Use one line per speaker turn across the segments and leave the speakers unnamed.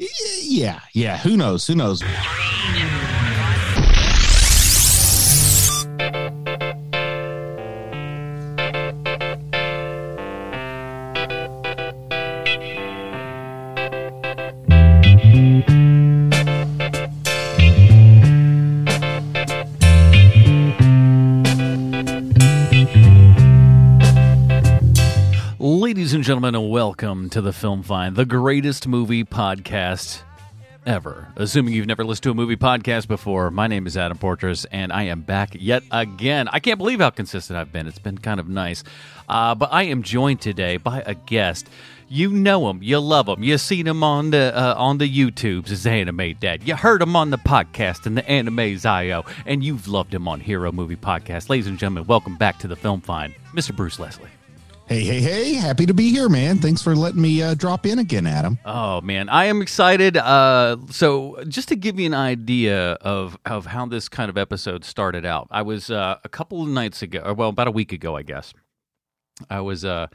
Yeah, yeah. Who knows? Who knows?
Welcome to the Film Find, the greatest movie podcast ever. Assuming you've never listened to a movie podcast before, my name is Adam Portress, and I am back yet again. I can't believe how consistent I've been. It's been kind of nice. Uh, but I am joined today by a guest. You know him, you love him, you've seen him on the uh, on the YouTubes as Anime Dad. You heard him on the podcast and the Anime IO, and you've loved him on Hero Movie Podcast. Ladies and gentlemen, welcome back to the Film Find, Mr. Bruce Leslie.
Hey, hey, hey. Happy to be here, man. Thanks for letting me uh, drop in again, Adam.
Oh man, I am excited. Uh, so just to give you an idea of of how this kind of episode started out, I was uh, a couple of nights ago, or well, about a week ago, I guess. I was uh,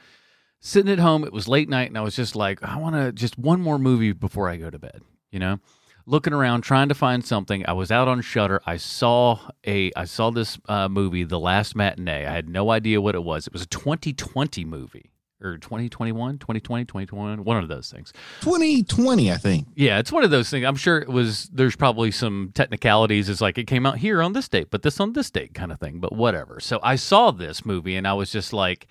sitting at home. It was late night, and I was just like, I want to just one more movie before I go to bed. You know, looking around trying to find something. I was out on Shudder. I saw a I saw this uh, movie, The Last Matinee. I had no idea what it was. It was a 2020 movie or 2021, 2020, 2021, one of those things.
2020, I think.
Yeah, it's one of those things. I'm sure it was there's probably some technicalities. It's like it came out here on this date, but this on this date kind of thing, but whatever. So I saw this movie and I was just like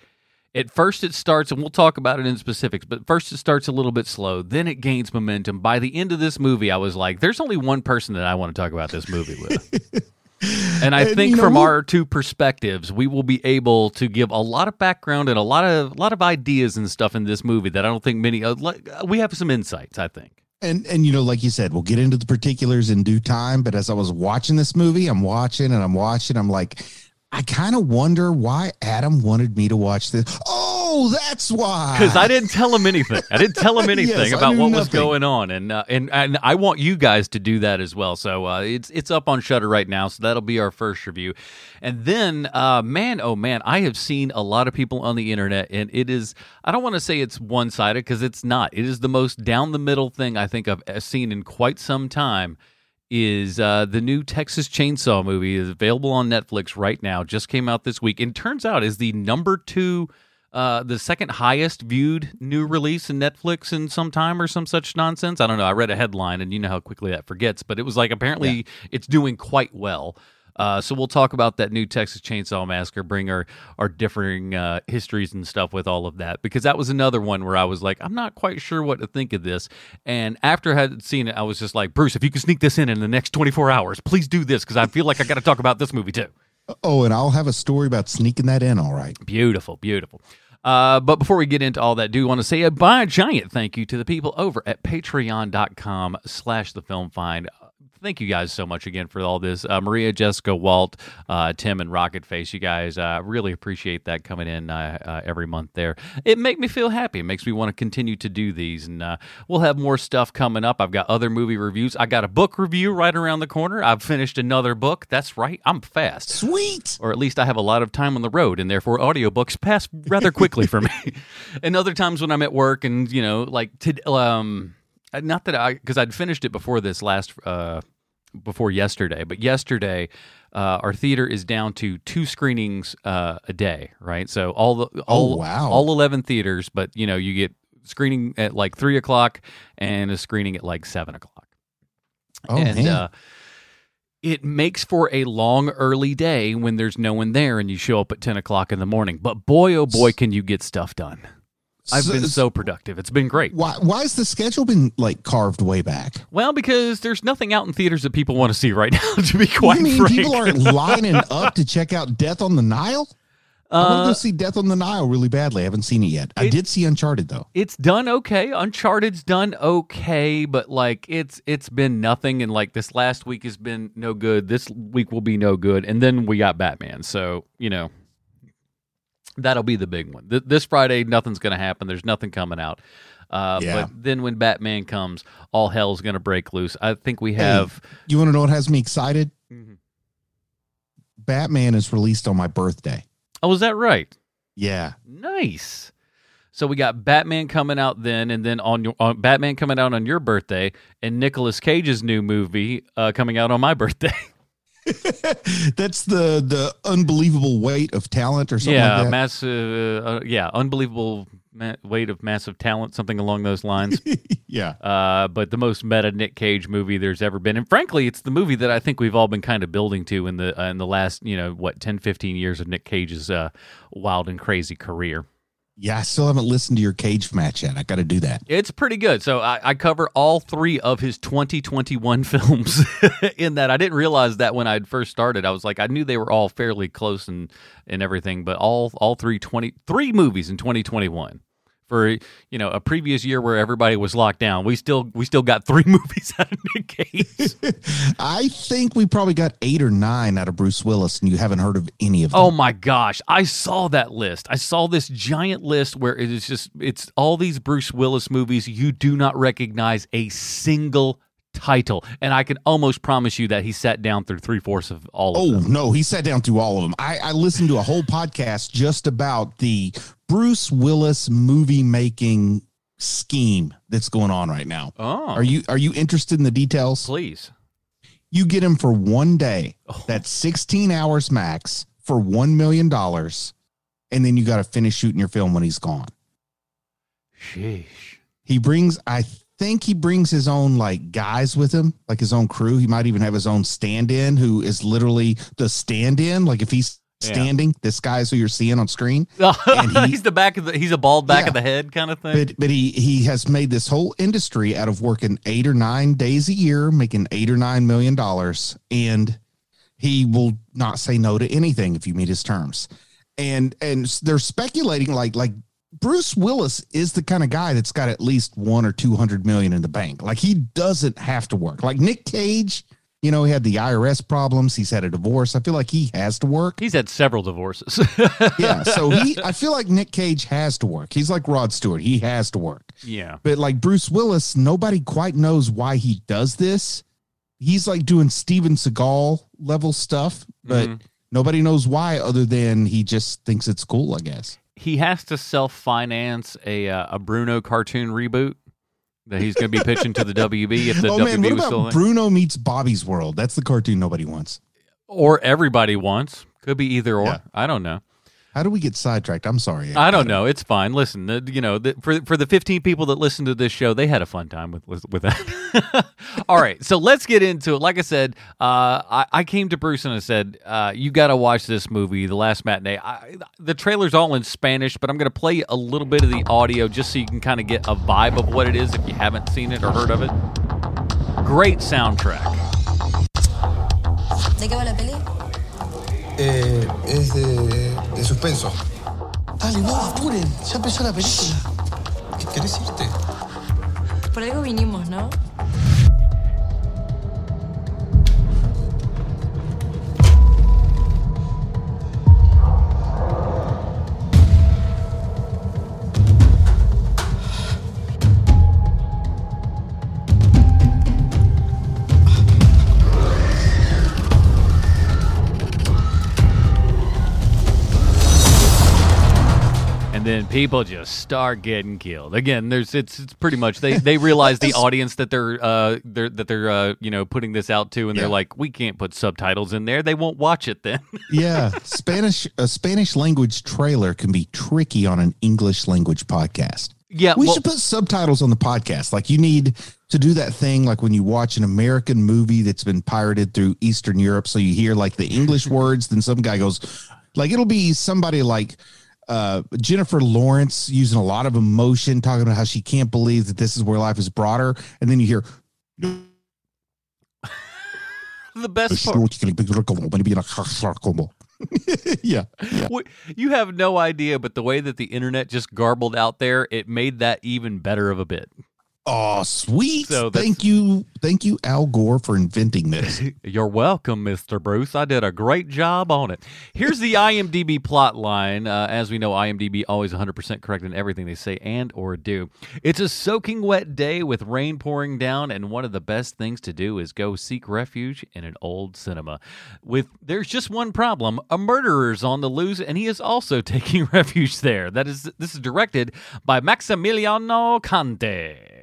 at first it starts and we'll talk about it in specifics but first it starts a little bit slow then it gains momentum by the end of this movie i was like there's only one person that i want to talk about this movie with and i
And,
think
you know,
from our two perspectives we will be able to give a lot of background and a lot of a lot of ideas and stuff in this movie that i don't think many uh, like, we have some insights i think
And and you know, like you said, we'll get into the particulars in due time. But as I was watching this movie, I'm watching and I'm watching. I'm like, I kind of wonder why Adam wanted me to watch this. Oh, that's why.
because I didn't tell him anything. I didn't tell him anything
Yes,
about what was going on, and uh, and and I want you guys to do that as well. So uh, it's it's up on Shudder right now, so that'll be our first review. And then, uh, man, oh man, I have seen a lot of people on the internet, and it is I don't want to say it's one sided because it's not. It is the most down the middle thing I think I've uh, seen in quite some time is uh, the new Texas Chainsaw movie is available on Netflix right now. Just came out this week, and turns out is the number two, uh, the second highest viewed new release in Netflix in some time or some such nonsense. I don't know. I read a headline, and you know how quickly that forgets, but it was like apparently it's doing quite well. Uh, so we'll talk about that new Texas Chainsaw Massacre, bring our our differing uh, histories and stuff with all of that, because that was another one where I was like, I'm not quite sure what to think of this. And after I had seen it, I was just like, Bruce, if you can sneak this in in the next 24 hours, please do this, because I feel like I got to talk about this movie too.
oh, and I'll have a story about sneaking that in. All right.
Beautiful, beautiful. Uh, but before we get into all that, do want to say a bye giant thank you to the people over at patreon.com slash the film find. Thank you guys so much again for all this. Uh, Maria, Jessica, Walt, uh, Tim, and Rocket Face, you guys uh, really appreciate that coming in uh, uh, every month there. It makes me feel happy. It makes me want to continue to do these. And uh, we'll have more stuff coming up. I've got other movie reviews. I got a book review right around the corner. I've finished another book. That's right. I'm fast
Sweet.
or at least I have a lot of time on the road, and therefore audiobooks pass rather quickly for me. and other times when I'm at work, and you know, like to um, not that I because I'd finished it before this last uh before yesterday, but yesterday. Uh, our theater is down to two screenings uh, a day, right? So all the all
Oh, wow.
all eleven theaters, but you know you get screening at like three o'clock and a screening at like seven o'clock
Oh,
and
man.
uh, it makes for a long early day when there's no one there and you show up at 10 o'clock in the morning but boy oh boy can you get stuff done i've
So-
been so productive it's been great
why why has the schedule been like carved way back?
well because there's nothing out in theaters that people want to see right now to be quite
you mean
frank
people aren't lining up to check out Death on the Nile? I want to
uh,
see Death on the Nile really badly. I haven't seen it yet. I did see Uncharted though.
it's done okay uncharted's done okay but like it's it's been nothing and like this last week has been no good this week will be no good and then we got batman so you know that'll be the big one Th- this friday nothing's gonna happen there's nothing coming out uh,
Yeah.
but then when batman comes all hell's gonna break loose i think we have
You want to know what has me excited?
Mhm.
Batman is released on my birthday.
oh is that right
Yeah.
nice So we got Batman coming out then, and then on your on Batman coming out on your birthday, and Nicolas Cage's new movie uh, coming out on my birthday.
That's the the unbelievable weight of talent or something
yeah,
like that.
massive. Uh, yeah, unbelievable ma- weight of massive talent, something along those lines.
yeah.
uh, but the most meta Nick Cage movie there's ever been, and frankly, it's the movie that I think we've all been kind of building to in the uh, in the last you know what 10, 15 years of Nick Cage's uh, wild and crazy career.
Yeah, I still haven't listened to your cage match yet. I got to do that.
It's pretty good. So I, I cover all three of his 2021 films. in that, I didn't realize that when I first started. I was like, I knew they were all fairly close and and everything, but all all three twenty three movies in 2021 for you know a previous year where everybody was locked down. We still we still got three movies out of Nick Cage.
I think we probably got eight or nine out of Bruce Willis, and you haven't heard of any of them.
Oh my gosh, I saw that list. I saw this giant list where it is just it's all these Bruce Willis movies you do not recognize a single title. And I can almost promise you that he sat down through three fourths of all of them.
Oh
them.
no, he sat down through all of them. I, I listened to a whole podcast just about the Bruce Willis movie making scheme that's going on right now.
Oh,
Are you are you interested in the details?
please?
You get him for one day.
Oh.
That's 16 hours max for one million dollars, and then you got to finish shooting your film when he's gone.
Sheesh.
He brings, I think he brings his own like guys with him, like his own crew. He might even have his own stand-in who is literally the stand-in. Like if he's
Yeah.
standing, this guy's who you're seeing on screen. he-
he's the back of the he's a bald back
Yeah.
of the head kind of thing.
But but he he has made this whole industry out of working eight or nine days a year, making eight or nine million dollars, and he will not say no to anything if you meet his terms. And and they're speculating like like Bruce Willis is the kind of guy that's got at least one or two hundred million in the bank. Like he doesn't have to work. Like Nick Cage, you know, he had the IRS problems. He's had a divorce. I feel like he has to work.
he's had several divorces.
Yeah. So he, I feel like Nick Cage has to work. He's like Rod Stewart. He has to work.
yeah.
But like Bruce Willis, nobody quite knows why he does this. He's like doing Steven Seagal level stuff, but
Mhm.
nobody knows why other than he just thinks it's cool, I guess.
He has to self finance a uh, a Bruno cartoon reboot that he's going to be pitching to the WB if the
oh
WB
man, what
was still
about
there.
Bruno meets Bobby's World? That's the cartoon nobody wants.
or everybody wants. Could be either or.
Yeah.
I don't know.
How do we get sidetracked? I'm sorry.
I don't know. It's fine. Listen, the, you know, the, for for the 15 people that listen to this show, they had a fun time with with, with that. All right, so let's get into it. Like I said, uh, I, I came to Bruce and I said, uh, "You got to watch this movie, The Last Matinee." I, the trailer's all in Spanish, but I'm going to play a little bit of the audio just so you can kind of get a vibe of what it is if you haven't seen it or heard of it. Great soundtrack.
Eh, es de, de suspenso.
Dale, no, apuren. Ya empezó la película.
¿Qué- ¿Querés irte?
Por algo vinimos, ¿no?
And then people just start getting killed again there's it's it's pretty much they they realize the audience that they're uh they're that they're uh you know putting this out to and they're like we can't put subtitles in there they won't watch it then
Yeah, Spanish a Spanish language trailer can be tricky on an English language podcast.
yeah
We
well,
should put subtitles on the podcast. Like you need to do that thing like when you watch an American movie that's been pirated through Eastern Europe. So you hear like the English words, then some guy goes, like it'll be somebody like uh, Jennifer Lawrence using a lot of emotion, talking about how she can't believe that this is where life has brought her. And then you hear,
the best part
yeah. yeah.
You have no idea but the way that the internet just garbled out there it made that even better of a bit
Oh, sweet.
So
thank you. Thank you, Al Gore, for inventing this.
You're welcome, Mr. Bruce. I did a great job on it. Here's the IMDb plot line. Uh, as we know, IMDb always 100% correct in everything they say and or do. It's a soaking wet day with rain pouring down, and one of the best things to do is go seek refuge in an old cinema. With there's just one problem: a murderer's on the loose, and he is also taking refuge there. That is, this is directed by Maximiliano Conte.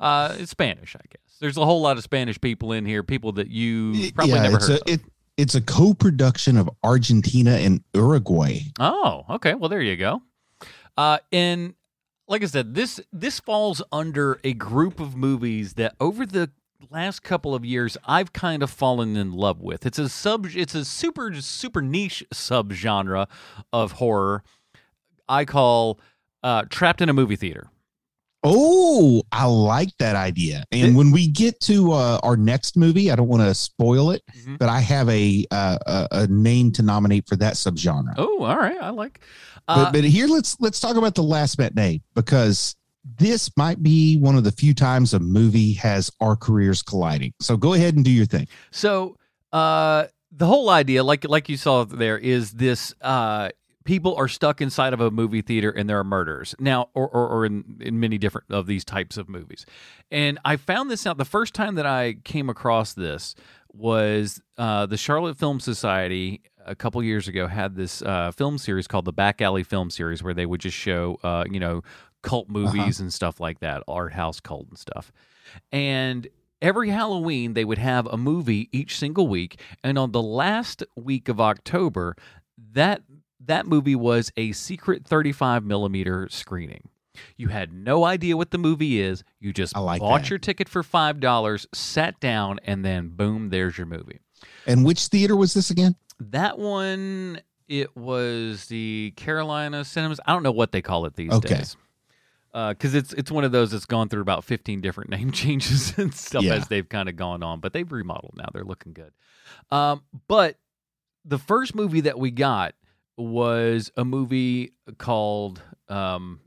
Uh, it's Spanish, I guess. There's a whole lot of Spanish people in here, people that you probably
yeah,
never
it's
heard.
a
of.
it, it's a co-production of Argentina and Uruguay.
Oh, okay. Well, there you go. Uh, and like I said, this this falls under a group of movies that over the last couple of years I've kind of fallen in love with. It's a sub. It's a super super niche subgenre of horror. I call uh, trapped in a movie theater.
Oh, I like that idea. And when we get to uh, our next movie, I don't want to spoil it,
Mhm.
but I have a, uh, a a name to nominate for that subgenre.
Oh, all right. I like. Uh,
but, but here, let's let's talk about the last matinee because this might be one of the few times a movie has our careers colliding. So go ahead and do your thing.
So uh, the whole idea, like like you saw there, is this: uh, people are stuck inside of a movie theater and there are murders now, or or, or in in many different of these types of movies. And I found this out the first time that I came across this was uh, the Charlotte Film Society a couple years ago had this uh, film series called the Back Alley Film Series, where they would just show, uh, you know, cult movies and stuff like that, art house cult and stuff. And every Halloween, they would have a movie each single week, and on the last week of October, that that movie was a secret 35 millimeter screening. You had no idea what the movie is. You just
I like
bought
that.
your ticket for five dollars, sat down, and then boom, there's your movie.
And which theater was this again?
That one, it was the Carolina Cinemas. I don't know what they call it these
Okay.
days. Because it's it's one of those that's gone through about 15 different name changes and stuff
Yeah.
as they've kind of gone on, but they've remodeled now. They're looking good. Um, but the first movie that we got was a movie called um,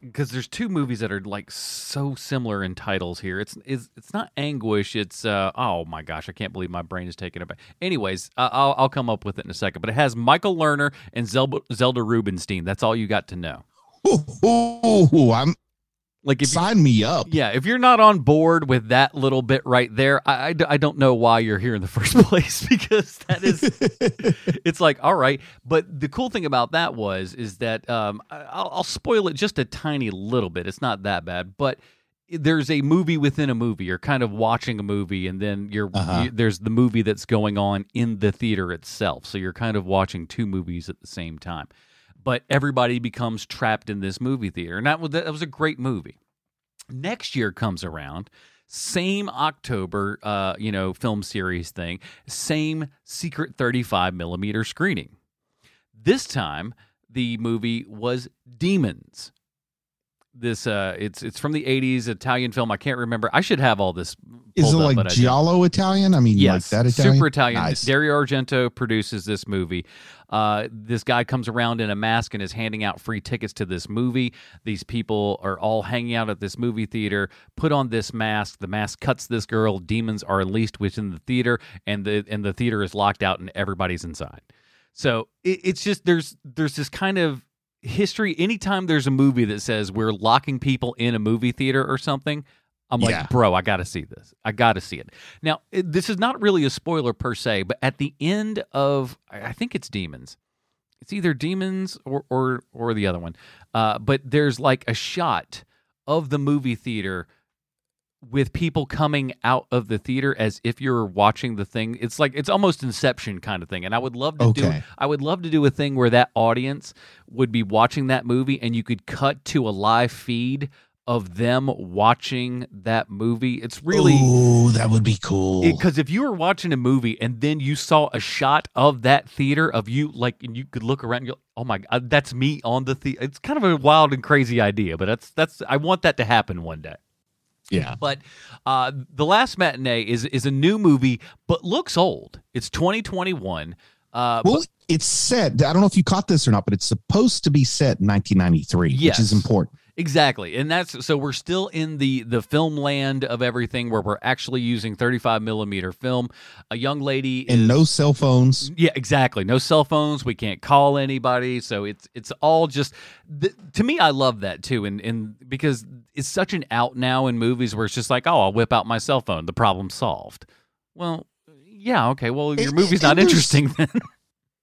because there's two movies that are like so similar in titles here. It's it's it's not anguish. It's uh oh my gosh, I can't believe my brain is taking it back. Anyways, I'll I'll come up with it in a second. But it has Michael Lerner and Zelda, Zelda Rubinstein. That's all you got to know.
Oh, I'm
Like if you,
sign me up.
yeah, if you're not on board with that little bit right there, I I don't know why you're here in the first place because that is it's like all right. But the cool thing about that was is that um, I- I'll, I'll spoil it just a tiny little bit. It's not that bad. But there's a movie within a movie. You're kind of watching a movie and then you're
Uh-huh.
you- there's the movie that's going on in the theater itself. So you're kind of watching two movies at the same time but everybody becomes trapped in this movie theater. And that was that was a great movie. Next year comes around same october uh you know film series thing same secret 35 millimeter screening. This time the movie was demons this uh it's it's from the 80s italian film i can't remember i should have all this
Is it
up,
like
but I.
Giallo Italian? I mean,
Yes,
like that Italian?
super Italian.
Nice.
Dario Argento produces this movie. Uh, this guy comes around in a mask and is handing out free tickets to this movie. These people are all hanging out at this movie theater. Put on this mask. The mask cuts this girl. Demons are unleashed within the theater, and the and the theater is locked out, and everybody's inside. So it, it's just there's there's this kind of history. Anytime there's a movie that says we're locking people in a movie theater or something, I'm
Yeah.
like, bro, I got to see this. I got to see it. Now, it, this is not really a spoiler per se, but at the end of, I I think it's Demons. It's either Demons or or or the other one. Uh, but there's like a shot of the movie theater with people coming out of the theater as if you're watching the thing. It's like it's almost Inception kind of thing. And I would love to do I would love to do a thing where that audience would be watching that movie and you could cut to a live feed of them watching that movie. It's really
Oh, that would be cool.
because if you were watching a movie and then you saw a shot of that theater of you like and you could look around and go oh my god that's me on the theater it's kind of a wild and crazy idea but that's that's i want that to happen one day
yeah.
but uh, the last matinee is is a new movie but looks old it's 2021 uh,
Well, it's set. I don't know if you caught this or not, but it's supposed to be set in 1993,
Yes.
which is important.
Exactly, and that's so we're still in the the film land of everything where we're actually using 35 millimeter film. A young lady
And
is,
no cell phones.
Yeah, exactly. No cell phones. We can't call anybody. So it's it's all just th- to me. I love that too, and and because it's such an out now in movies where it's just like, oh, I'll whip out my cell phone. The problem solved. Well, yeah, okay. Well, your
And-
movie's
and
not interesting then.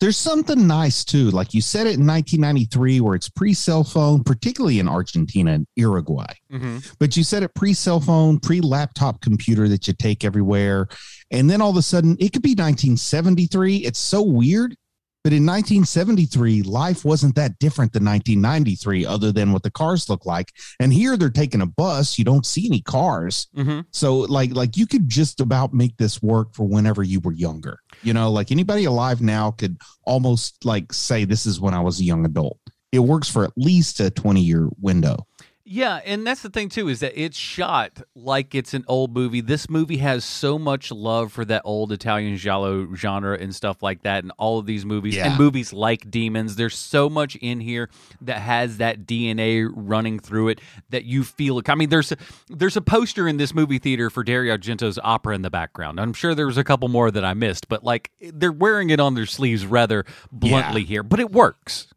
There's something nice too. Like you said it in 1993, where it's pre cell phone, particularly in Argentina and Uruguay.
mm-hmm.
But you said it pre cell phone, pre laptop computer that you take everywhere. And then all of a sudden, it could be 1973. It's so weird. But in 1973, life wasn't that different than 1993, other than what the cars look like. And here they're taking a bus. You don't see any cars.
Mm-hmm.
So like like you could just about make this work for whenever you were younger. You know, like anybody alive now could almost like say this is when I was a young adult. It works for at least a 20 year window.
Yeah, and that's the thing too is that it's shot like it's an old movie. This movie has so much love for that old Italian giallo genre and stuff like that, and all of these movies and movies like Demons. There's so much in here that has that DNA running through it that you feel. I mean, there's a, there's a poster in this movie theater for Dario Argento's opera in the background. I'm sure there was a couple more that I missed, but like they're wearing it on their sleeves rather bluntly here, but it works.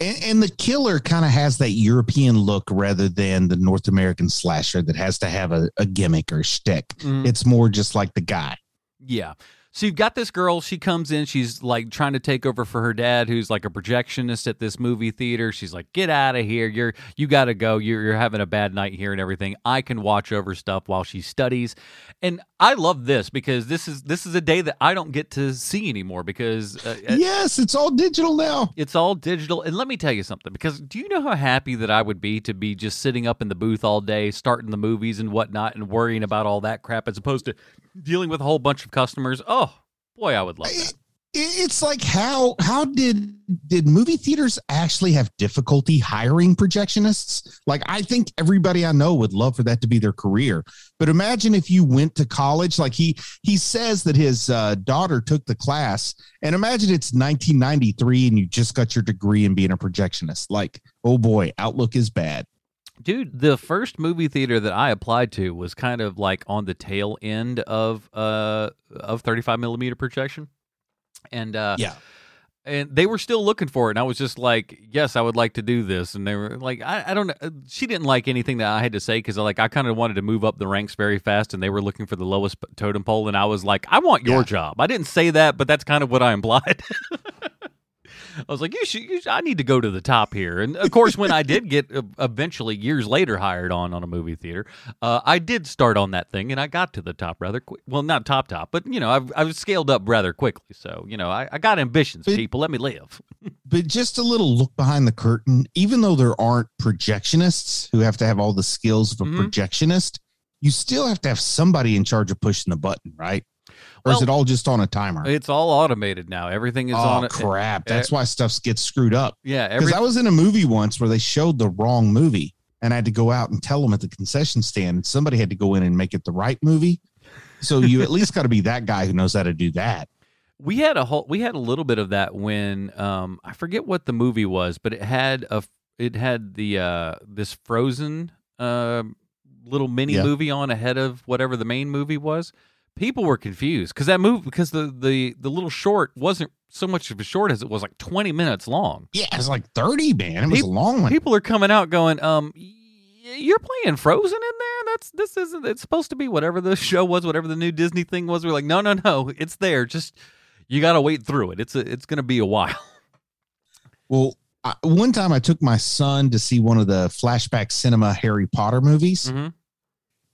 And, and the killer kind of has that European look rather than the North American slasher that has to have a, a gimmick or shtick.
Mhm.
It's more just like the guy.
Yeah. So you've got this girl, she comes in, she's like trying to take over for her dad who's like a projectionist at this movie theater. She's like, "Get out of here. You're you got to go. You're you're having a bad night here and everything. I can watch over stuff while she studies." And I love this because this is this is a day that I don't get to see anymore because uh, uh,
yes, it's all digital now.
it's all digital. And let me tell you something because do you know how happy that I would be to be just sitting up in the booth all day, starting the movies and whatnot, and worrying about all that crap as opposed to dealing with a whole bunch of customers? Oh, boy, I would love that.
It- it's like how how did did movie theaters actually have difficulty hiring projectionists like i think everybody i know would love for that to be their career but imagine if you went to college like he he says that his uh, daughter took the class and imagine it's 1993 and you just got your degree in being a projectionist like oh boy outlook is bad
Dude, the first movie theater that I applied to was kind of like on the tail end of uh of 35 millimeter projection. And uh
yeah
and they were still looking for it and i was just like yes i would like to do this and they were like i, I don't know she didn't like anything that i had to say because like i kind of wanted to move up the ranks very fast and they were looking for the lowest totem pole and i was like i want your
Yeah.
job i didn't say that but that's kind of what i implied I was like, you should, you should. I need to go to the top here. And of course, when I did get uh, eventually years later hired on on a movie theater, uh, I did start on that thing, and I got to the top rather quick. Well, not top top, but you know, I've I've scaled up rather quickly. So you know, I, I got ambitions.
But-
people, let me live.
but just a little look behind the curtain even though there aren't projectionists who have to have all the skills of a
Mhm.
projectionist you still have to have somebody in charge of pushing the button right or is it all just on a timer
It's all automated now. Everything is
oh
on it.
crap
uh,
that's why stuff gets screwed up
Yeah,
because
every
i was in a movie once where they showed the wrong movie and i had to go out and tell them at the concession stand somebody had to go in and make it the right movie so you at least got to be that guy who knows how to do that
we had a whole we had a little bit of that when um I forget what the movie was, but it had a it had the uh this Frozen uh little mini
Yeah.
movie on ahead of whatever the main movie was. People were confused because that movie because the the the little short wasn't so much of a short as it was like 20 minutes long.
yeah it's like 30 man it was a long one
People are coming out going, um, you're playing Frozen in there. That's this isn't. It's supposed to be whatever the show was, whatever the new Disney thing was. We're like, no, no, no, it's there. Just you got to wait through it. It's a, it's going to be a while.
Well, I, one time I took my son to see one of the flashback cinema Harry Potter movies.
Mhm.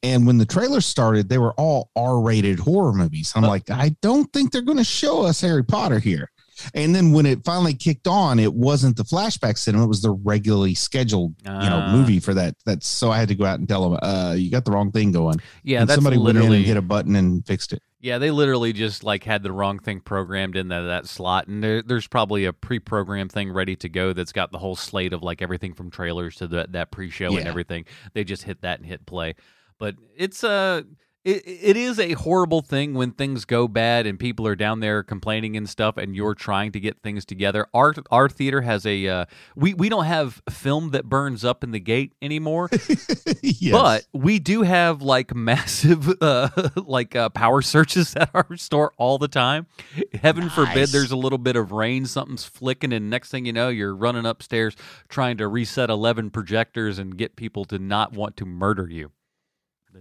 And when the trailer started, they were all R rated horror movies. I'm like, I don't think they're going to show us Harry Potter here. And then when it finally kicked on, it wasn't the flashback cinema; it was the regularly scheduled, you know,
Ah.
movie for that. That's so I had to go out and tell them, uh, you got the wrong thing going.
Yeah,
somebody
literally
hit a button and fixed it.
Yeah, they literally just like had the wrong thing programmed in that, that slot, and there, there's probably a pre-programmed thing ready to go that's got the whole slate of like everything from trailers to that that pre-show and everything. They just hit that and hit play. But it's uh it, it is a horrible thing when things go bad and people are down there complaining and stuff and you're trying to get things together. Our our theater has a uh, we we don't have film that burns up in the gate anymore
yes.
but we do have like massive uh, like uh, power searches at our store all the time. Heaven forbid there's a little bit of rain something's flicking and next thing you know you're running upstairs trying to reset 11 projectors and get people to not want to murder you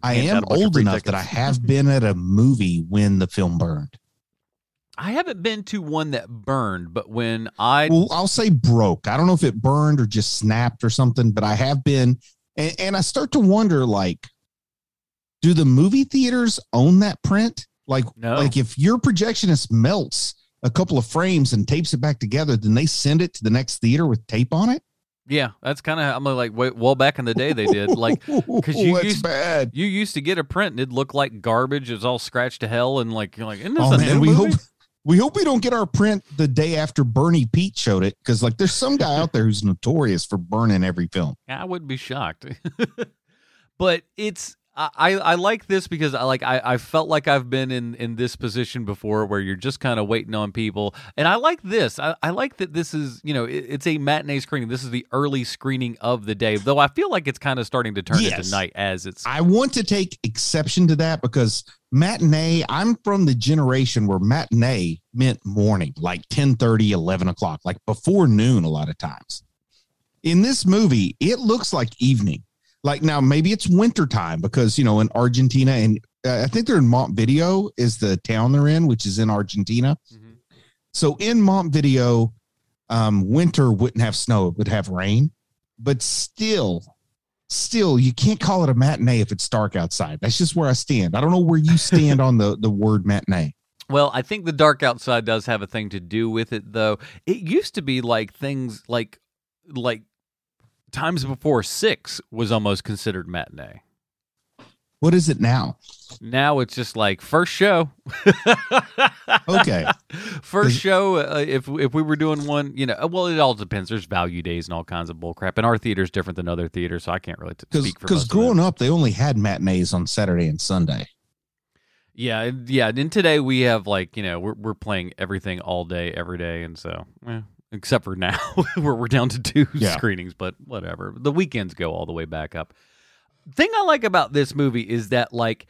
I am
a bunch of
old enough that I have been at a movie when the film burned.
I haven't been to one that burned, but when I
Well, I'll say broke. I don't know if it burned or just snapped or something, but I have been, and, and I start to wonder, like, do the movie theaters own that print? Like,
No.
like if your projectionist melts a couple of frames and tapes it back together, then they send it to the next theater with tape on it.
Yeah, that's kind of I'm like wait, well back in the day they did like because you
that's
used
bad.
you used to get a print and it looked like garbage. It was all scratched to hell and like you're like isn't this
Oh
a
man,
new
we
movie?
hope we hope we don't get our print the day after Bernie Pete showed it because like there's some guy out there who's notorious for burning every film.
I wouldn't be shocked. but it's I, I like this because I like I, I felt like I've been in in this position before where you're just kind of waiting on people, and I like this. I, I like that this is you know it, it's a matinee screening. This is the early screening of the day, though I feel like it's kind of starting to turn
Yes.
into night as it's.
I want to take exception to that because matinee, I'm from the generation where matinee meant morning, like 10 30, 11 o'clock, like before noon, a lot of times. In this movie, it looks like evening. Like now, maybe it's wintertime because, you know, in Argentina, and uh, I think they're in Montevideo, is the town they're in, which is in Argentina.
Mhm.
So in Montevideo, um, winter wouldn't have snow, it would have rain, but still, still, you can't call it a matinee if it's dark outside. That's just where I stand. I don't know where you stand on the the word matinee.
Well, I think the dark outside does have a thing to do with it, though. It used to be like things like like times before six was almost considered matinee.
What is it now?
Now it's just like first show.
Okay.
first show. Uh, if if we were doing one, you know, well, it all depends. There's value days and all kinds of bullcrap, and our theater's different than other theaters, so I can't really t-
Because
speak for
because
most of them.
growing up, they only had matinees on Saturday and Sunday.
Yeah, yeah. And today we have like you know we're we're playing everything all day, every day, and so eh, except for now where we're down to two
Yeah.
screenings, but whatever. The weekends go all the way back up. Thing I like about this movie is that like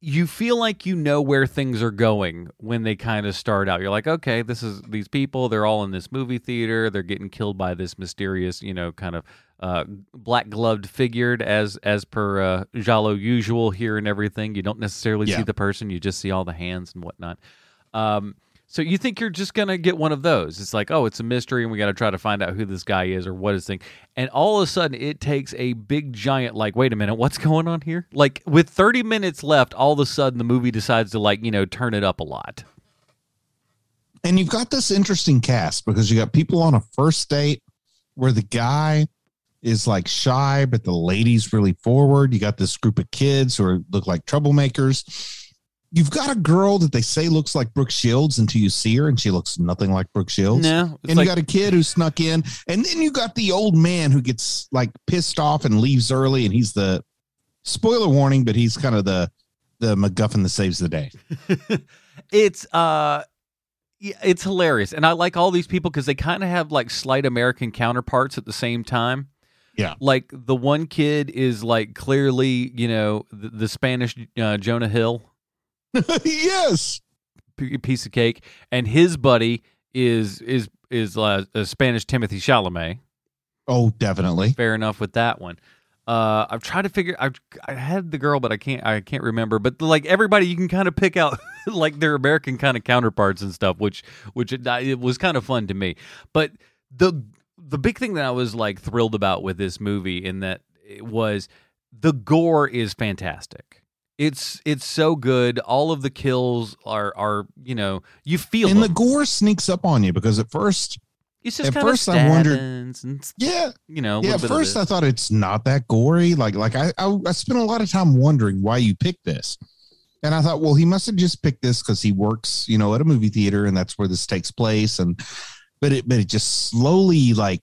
you feel like you know where things are going when they kind of start out. You're like, okay, this is these people. They're all in this movie theater. They're getting killed by this mysterious, you know, kind of uh, black gloved figured as as per uh, giallo usual here and everything. You don't necessarily see the person. You just see all the hands and whatnot. Um, so you think you're just gonna get one of those? It's like, oh, it's a mystery, and we got to try to find out who this guy is or what his thing. And all of a sudden, it takes a big giant. Like, wait a minute, what's going on here? Like, with 30 minutes left, all of a sudden, the movie decides to like, you know, turn it up a lot.
And you've got this interesting cast because you got people on a first date where the guy is like shy, but the lady's really forward. You got this group of kids who are, look like troublemakers. You've got a girl that they say looks like Brooke Shields until you see her and she looks nothing like Brooke Shields.
No,
and
like,
you got a kid who snuck in, and then you got the old man who gets like pissed off and leaves early, and he's the spoiler warning, but he's kind of the the MacGuffin that saves the day.
it's uh yeah, it's hilarious and i like all these people because they kind of have like slight american counterparts at the same time
Yeah.
like the one kid is like clearly you know the, the spanish uh, jonah hill
yes,
p- piece of cake and his buddy is is is uh, a spanish timothy chalamet
oh, definitely.
fair enough with that one. Uh, I've tried to figure. I've I had the girl, but I can't. I can't remember. But like everybody, you can kind of pick out like their American kind of counterparts and stuff, which which it, it was kind of fun to me. But the the big thing that I was like thrilled about with this movie in that it was the gore is fantastic. It's it's so good. All of the kills are are you know you feel
And the gore sneaks up on you because at first,
it's just
at first I wondered-
and
yeah,
you know
yeah. At first. I thought it's not that gory. Like, like I, I, I spent a lot of time wondering why you picked this, and I thought, well, he must have just picked this because he works, you know, at a movie theater, and that's where this takes place. And but it, but it just slowly like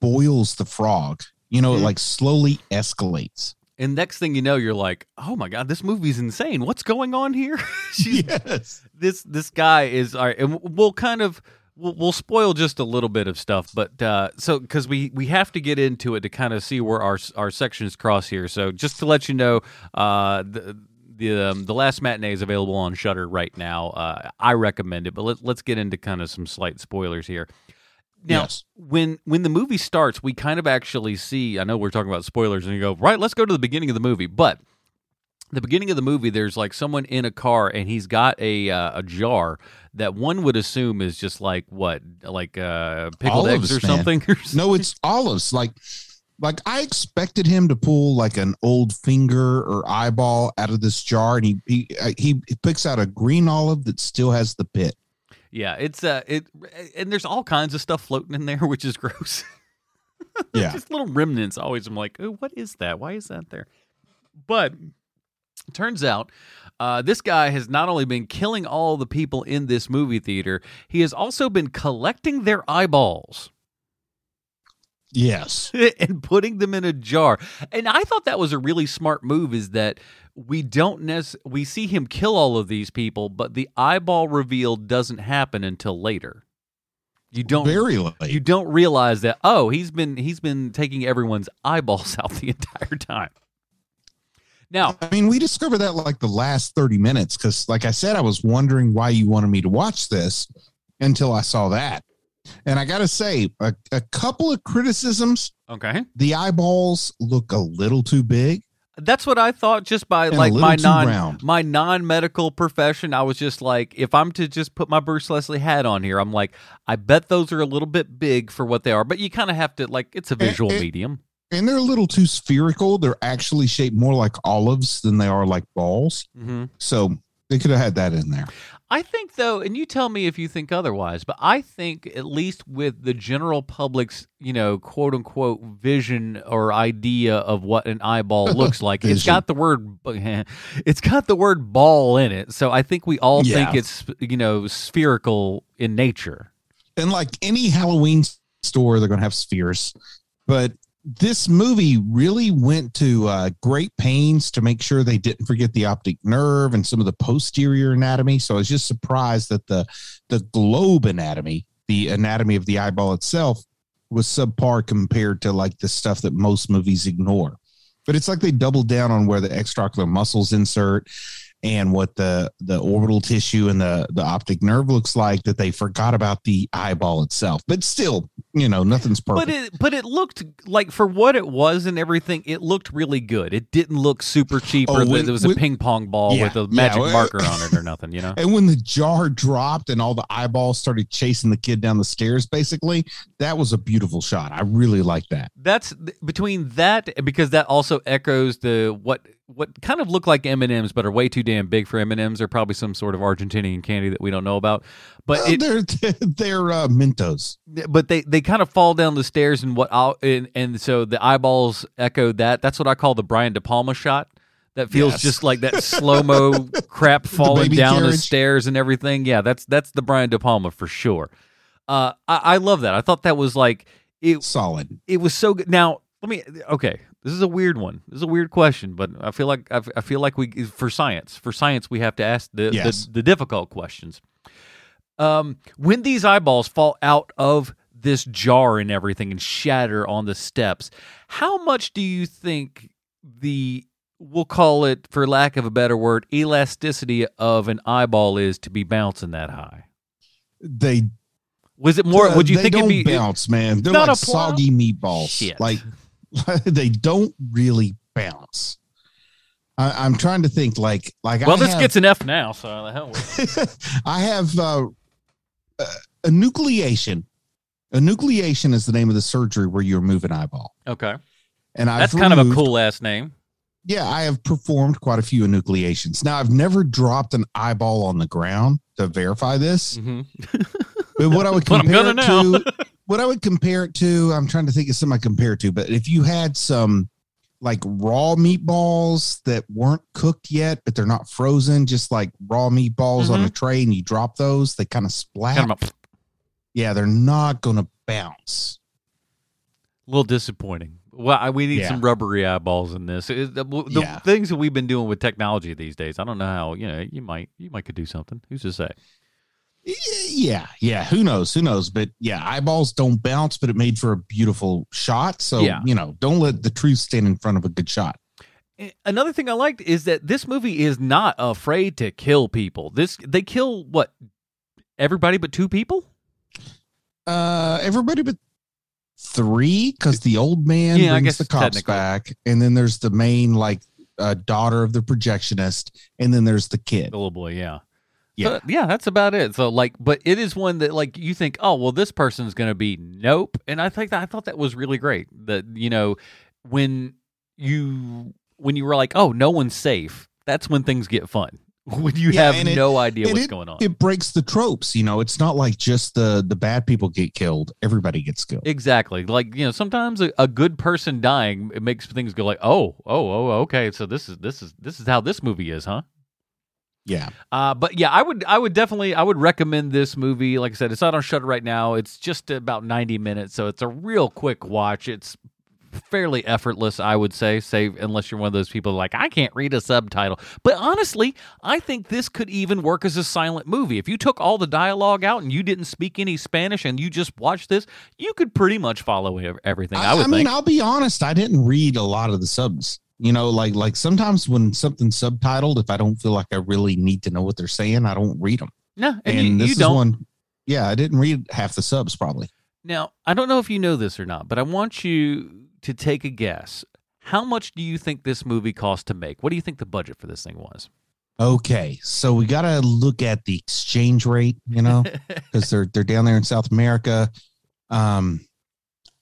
boils the frog. You know, it
Mhm.
like slowly escalates.
And next thing you know, you're like, "Oh my god, this movie's insane! What's going on here?"
Yes.
This this guy is, all right, and we'll kind of we'll, we'll spoil just a little bit of stuff, but uh, so because we we have to get into it to kind of see where our our sections cross here. So just to let you know, uh, the the um, the last matinee is available on Shudder right now. Uh, I recommend it, but let, let's get into kind of some slight spoilers here. Now,
Yes.
when when the movie starts, we kind of actually see. I know we're talking about spoilers, and you go right. Let's go to the beginning of the movie, but the beginning of the movie, there's like someone in a car, and he's got a uh, a jar that one would assume is just like what, like uh, pickled eggs or something.
No, it's olives. Like, like I expected him to pull like an old finger or eyeball out of this jar, and he he uh, he picks out a green olive that still has the pit.
Yeah, it's uh, it, and there's all kinds of stuff floating in there, which is gross.
Yeah.
just little remnants. Always, I'm like, oh, what is that? Why is that there? But turns out, uh, this guy has not only been killing all the people in this movie theater, he has also been collecting their eyeballs.
Yes.
and putting them in a jar. And I thought that was a really smart move is that we don't nec- we see him kill all of these people, but the eyeball reveal doesn't happen until later. You don't
Very late.
you don't realize that oh, he's been he's been taking everyone's eyeballs out the entire time. Now,
I mean, we discovered that like the last 30 minutes because, like I said, I was wondering why you wanted me to watch this until I saw that. And I got to say, a, a couple of criticisms.
okay.
The eyeballs look a little too big.
That's what I thought just by
And
like my non
round.
my non medical profession. I was just like, if I'm to just put my Bruce Leslie hat on here, I'm like, I bet those are a little bit big for what they are. But you kind of have to like, it's a visual
it-
medium.
And they're a little too spherical. They're actually shaped more like olives than they are like balls.
hmm
So they could have had that in there.
I think though, and you tell me if you think otherwise, but I think at least with the general public's, you know, quote unquote vision or idea of what an eyeball looks like, it's got the word it's got the word ball in it. So I think we all think it's, you know, spherical in nature.
And like any Halloween store, they're going to have spheres. But this movie really went to uh, great pains to make sure they didn't forget the optic nerve and some of the posterior anatomy. So I was just surprised that the the globe anatomy, the anatomy of the eyeball itself, was subpar compared to like the stuff that most movies ignore. But it's like they doubled down on where the extraocular muscles insert and what the the orbital tissue and the the optic nerve looks like that they forgot about the eyeball itself but still you know nothing's perfect
But it but it looked like for what it was and everything, it looked really good. It didn't look super cheap oh, or
Oh,
that
when-
there was a
when-
ping pong ball
Yeah,
with a
yeah,
magic
well,
marker on it or nothing, you know?
and when the jar dropped and all the eyeballs started chasing the kid down the stairs basically that was a beautiful shot i really like that
That's between that because that also echoes the what what kind of look like M and M's but are way too damn big for M and M's. They're probably some sort of Argentinian candy that we don't know about. But it,
they're they're uh, mentos
but they they kind of fall down the stairs and what I'll, and and so the eyeballs echo that. That's what I call the Brian De Palma shot. That feels
Yes.
just like that slow mo crap falling down the stairs and everything. Yeah, that's that's the Brian De Palma for sure. Uh, I, I love that. I thought that was like it
solid
it was so good. Now, let me. Okay, this is a weird one. This is a weird question, but I feel like I, I feel like we for science for science we have to ask the
Yes.
the, the difficult questions. Um, when these eyeballs fall out of this jar and everything and shatter on the steps, how much do you think the we'll call it for lack of a better word elasticity of an eyeball is to be bouncing that high?
they
Was it more?
uh,
would you think it'd be?
bounce man they're
Not
like
a
soggy meatballs
Shit.
like they don't really bounce I, i'm trying to think like like
well,
I
this
have-
gets an F now, so the hell with.
I have uh, uh, Enucleation is the name of the surgery where you remove an eyeball.
Okay.
And I've
That's kind of a cool last name.
Yeah, I have performed quite a few enucleations. Now, I've never dropped an eyeball on the ground to verify this,
Mm-hmm.
but what I would compare it to, what I would compare it to, I'm trying to think of something I compare it to, but if you had some like raw meatballs that weren't cooked yet, but they're not frozen, just like raw meatballs on
Mhm.
a tray, and you drop those, they kind of splat. Yeah, they're not going to bounce.
A little disappointing. Well, I- we need
Yeah.
some rubbery eyeballs in this. It- the the
Yeah.
things that we've been doing with technology these days, I don't know how. You know, you might you might could do something. Who's to say?
Yeah, yeah. Who knows? Who knows? But yeah, eyeballs don't bounce, but it made for a beautiful shot. So
Yeah.
you know, don't let the truth stand in front of a good shot.
Eh, Another thing I liked is that this movie is not afraid to kill people. This they kill what everybody but two people.
Uh, everybody but three, because the old man
Yeah,
brings the cops back, and then there's the main like uh, daughter of the projectionist, and then there's the kid.
The little boy, yeah.
Yeah.
So, yeah, that's about it. So like, but it is one that like you think, oh well, this person's gonna be nope, and I think that I thought that was really great. That you know, when you when you were like, oh, no one's safe, that's when things get fun. When you
Yeah,
have
and it-
no idea what's
it-
going on.
It breaks the tropes, you know. It's not like just the the bad people get killed; everybody gets killed.
Exactly. Like you know, sometimes a, a good person dying it makes things go like, oh, oh, oh, okay. So this is this is this is how this movie is, huh?
Yeah,
Uh, but yeah, I would I would definitely I would recommend this movie. Like I said, it's not on Shudder right now. It's just about ninety minutes, so it's a real quick watch. It's fairly effortless, I would say, save unless you're one of those people like I can't read a subtitle. But honestly, I think this could even work as a silent movie. If you took all the dialogue out and you didn't speak any Spanish and you just watched this, you could pretty much follow everything. I,
I,
would
I mean,
think.
I'll be honest. I didn't read a lot of the subs. You know, like like sometimes when something's subtitled, if I don't feel like I really need to know what they're saying, I don't read them.
no, and,
And,
you,
this
you
is
don't.
one. Yeah, I didn't read half the subs probably.
Now, I don't know if you know this or not, but I want you to take a guess. How much do you think this movie cost to make? What do you think the budget for this thing was?
Okay, so we got to look at the exchange rate, you know, because they're they're down there in South America. Um,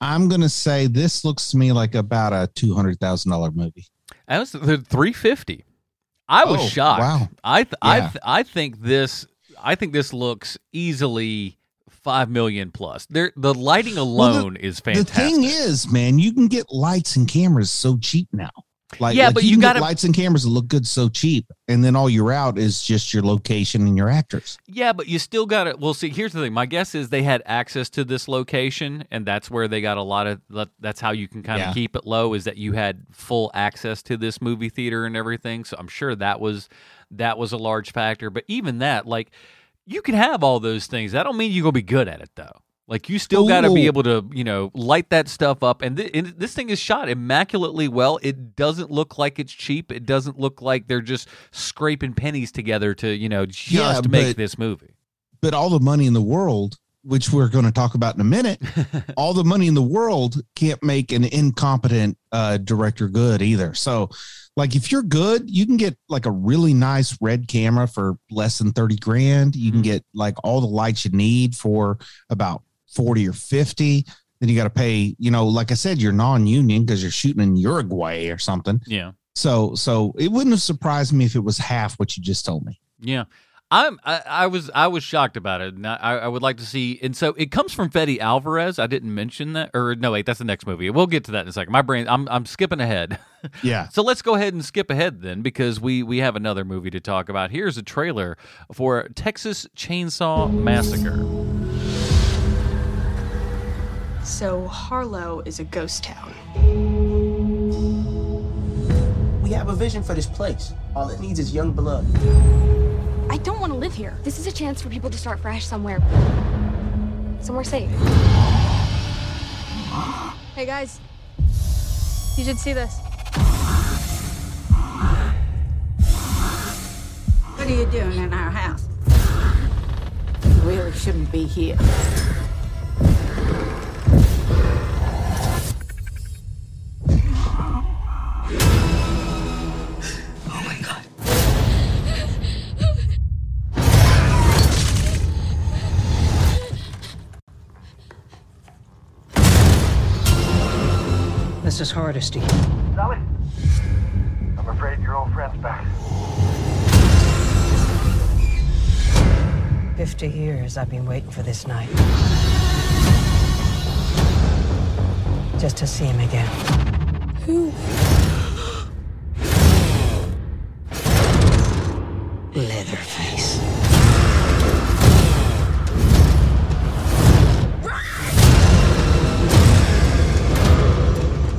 I'm gonna say this looks to me like about a two hundred thousand dollar movie.
I was the three fifty. I was
Oh,
shocked.
wow.
I th- I th- I think this I think this looks easily five million plus. There, the lighting
Well, the-
alone is fantastic.
The thing is, man, you can get lights and cameras so cheap now. Like,
Yeah,
like
but
you,
you
can get
gotta-
lights and cameras that look good so cheap, and then all you're out is just your location and your actors.
Yeah, but you still got to. Well, see, here's the thing. My guess is they had access to this location, and that's where they got a lot of. That's how you can kind of keep it low. Is that you had full access to this movie theater and everything. So I'm sure that was that was a large factor. But even that, like, you can have all those things. That don't mean you're gonna be good at it though. Like you still got to be able to, you know, light that stuff up. And, th- and this thing is shot immaculately well. It doesn't look like it's cheap. It doesn't look like they're just scraping pennies together to, you know, just
Yeah,
make
but-
this movie.
But all the money in the world, which we're going to talk about in a minute, all the money in the world can't make an incompetent uh, director good either. So, like, if you're good, you can get like a really nice red camera for less than 30 grand. You can
Mhm.
get like all the lights you need for about 40 or 50. Then you got to pay, you know, like I said, you're non union because you're shooting in Uruguay or something.
Yeah.
So, so it wouldn't have surprised me if it was half what you just told me.
Yeah. I'm I, I was I was shocked about it. And I, I would like to see and so it comes from Fede Alvarez. I didn't mention that or no wait, that's the next movie. We'll get to that in a second. My brain I'm I'm skipping ahead.
Yeah.
so let's go ahead and skip ahead then because we we have another movie to talk about. Here's a trailer for Texas Chainsaw Massacre.
So Harlow is a ghost town.
We have a vision for this place. All it needs is young blood.
I don't want to live here. This is a chance for people to start fresh somewhere. Somewhere safe.
Hey guys, you should see this.
What are you doing in our house? You really shouldn't be here.
This is Hardesty.
Sally? I'm afraid your old friend's back.
Fifty years I've been waiting for this night just to see him again.
Who?
Leatherface.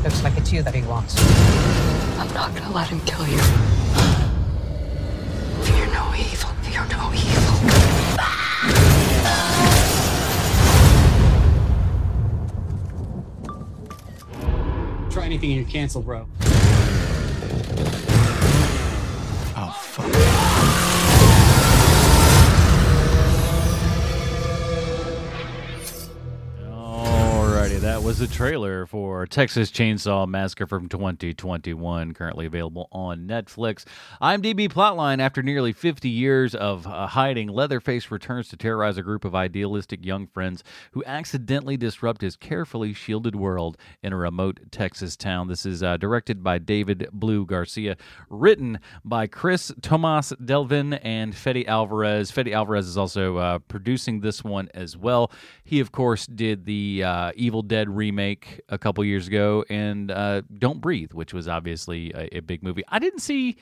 Looks
like it's you that he wants. I'm
not gonna let him kill you.
Anything you
cancel, bro. Was a trailer for Texas Chainsaw Massacre from 2021, currently available on Netflix. IMDb plotline After nearly 50 years of uh, hiding, Leatherface returns to terrorize a group of idealistic young friends who accidentally disrupt his carefully shielded world in a remote Texas town. This is uh, directed by David Blue Garcia, written by Chris Thomas Devlin and Fede Alvarez. Fede Alvarez is also uh, producing this one as well. He, of course, did the uh, Evil Dead remake a couple years ago and uh, Don't Breathe, which was obviously a, a big movie. I didn't see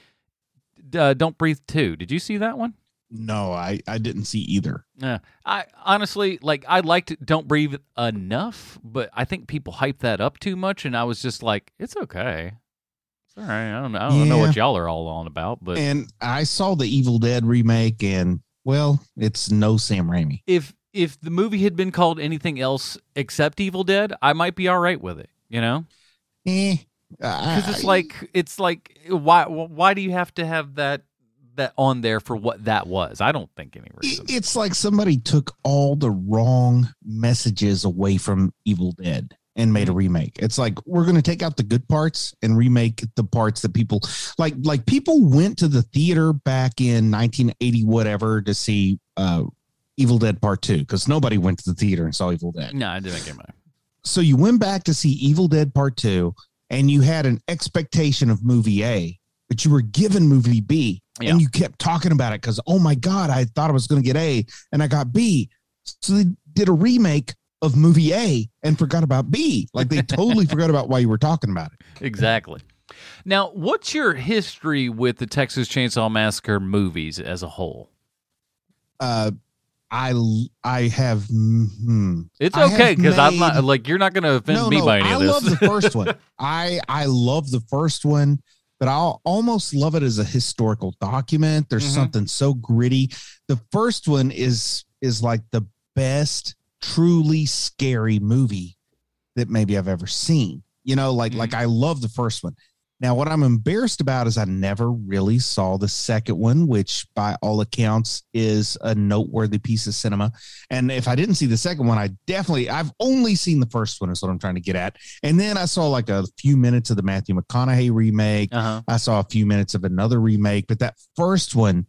uh, Don't Breathe 2. Did you see that one?
No, I I didn't see either.
Yeah, I honestly like. I liked Don't Breathe enough, but I think people hype that up too much, and I was just like, it's okay. It's all right. I don't know. I don't know what y'all are all on about, but
And I saw the Evil Dead remake, and well, it's no Sam Raimi.
if if the movie had been called anything else except Evil Dead, I might be all right with it. You know,
Eh,
because it's like it's like why why do you have to have that that on there for what that was? I don't think any reason.
it's like somebody took all the wrong messages away from Evil Dead and made a
Mm-hmm.
remake. It's like we're going to take out the good parts and remake the parts that people like like people went to the theater back in 1980 whatever to see uh Evil Dead Part 2 cuz nobody went to the theater and saw Evil Dead.
No, I didn't get my.
So you went back to see Evil Dead Part 2 and you had an expectation of movie A, but you were given movie B
Yeah.
and you kept talking about it cuz oh my god, I thought I was going to get A and I got B. So they did a remake of movie A and forgot about B. Like they totally forgot about why you were talking about it.
Exactly. Now, what's your history with the Texas Chainsaw Massacre movies as a whole?
Uh I I have hmm,
It's okay because I'm not like you're not going to offend
no,
me
no,
by any
I
of this.
love the first one. I I love the first one, but I'll almost love it as a historical document. There's
Mhm.
something so gritty. The first one is is like the best truly scary movie that maybe I've ever seen. You know, like like I love the first one. Now, what I'm embarrassed about is I never really saw the second one, which by all accounts is a noteworthy piece of cinema. And if I didn't see the second one, I definitely, I've only seen the first one, is what I'm trying to get at. And then I saw like a few minutes of the Matthew McConaughey remake.
Uh-huh.
I saw a few minutes of another remake, but that first one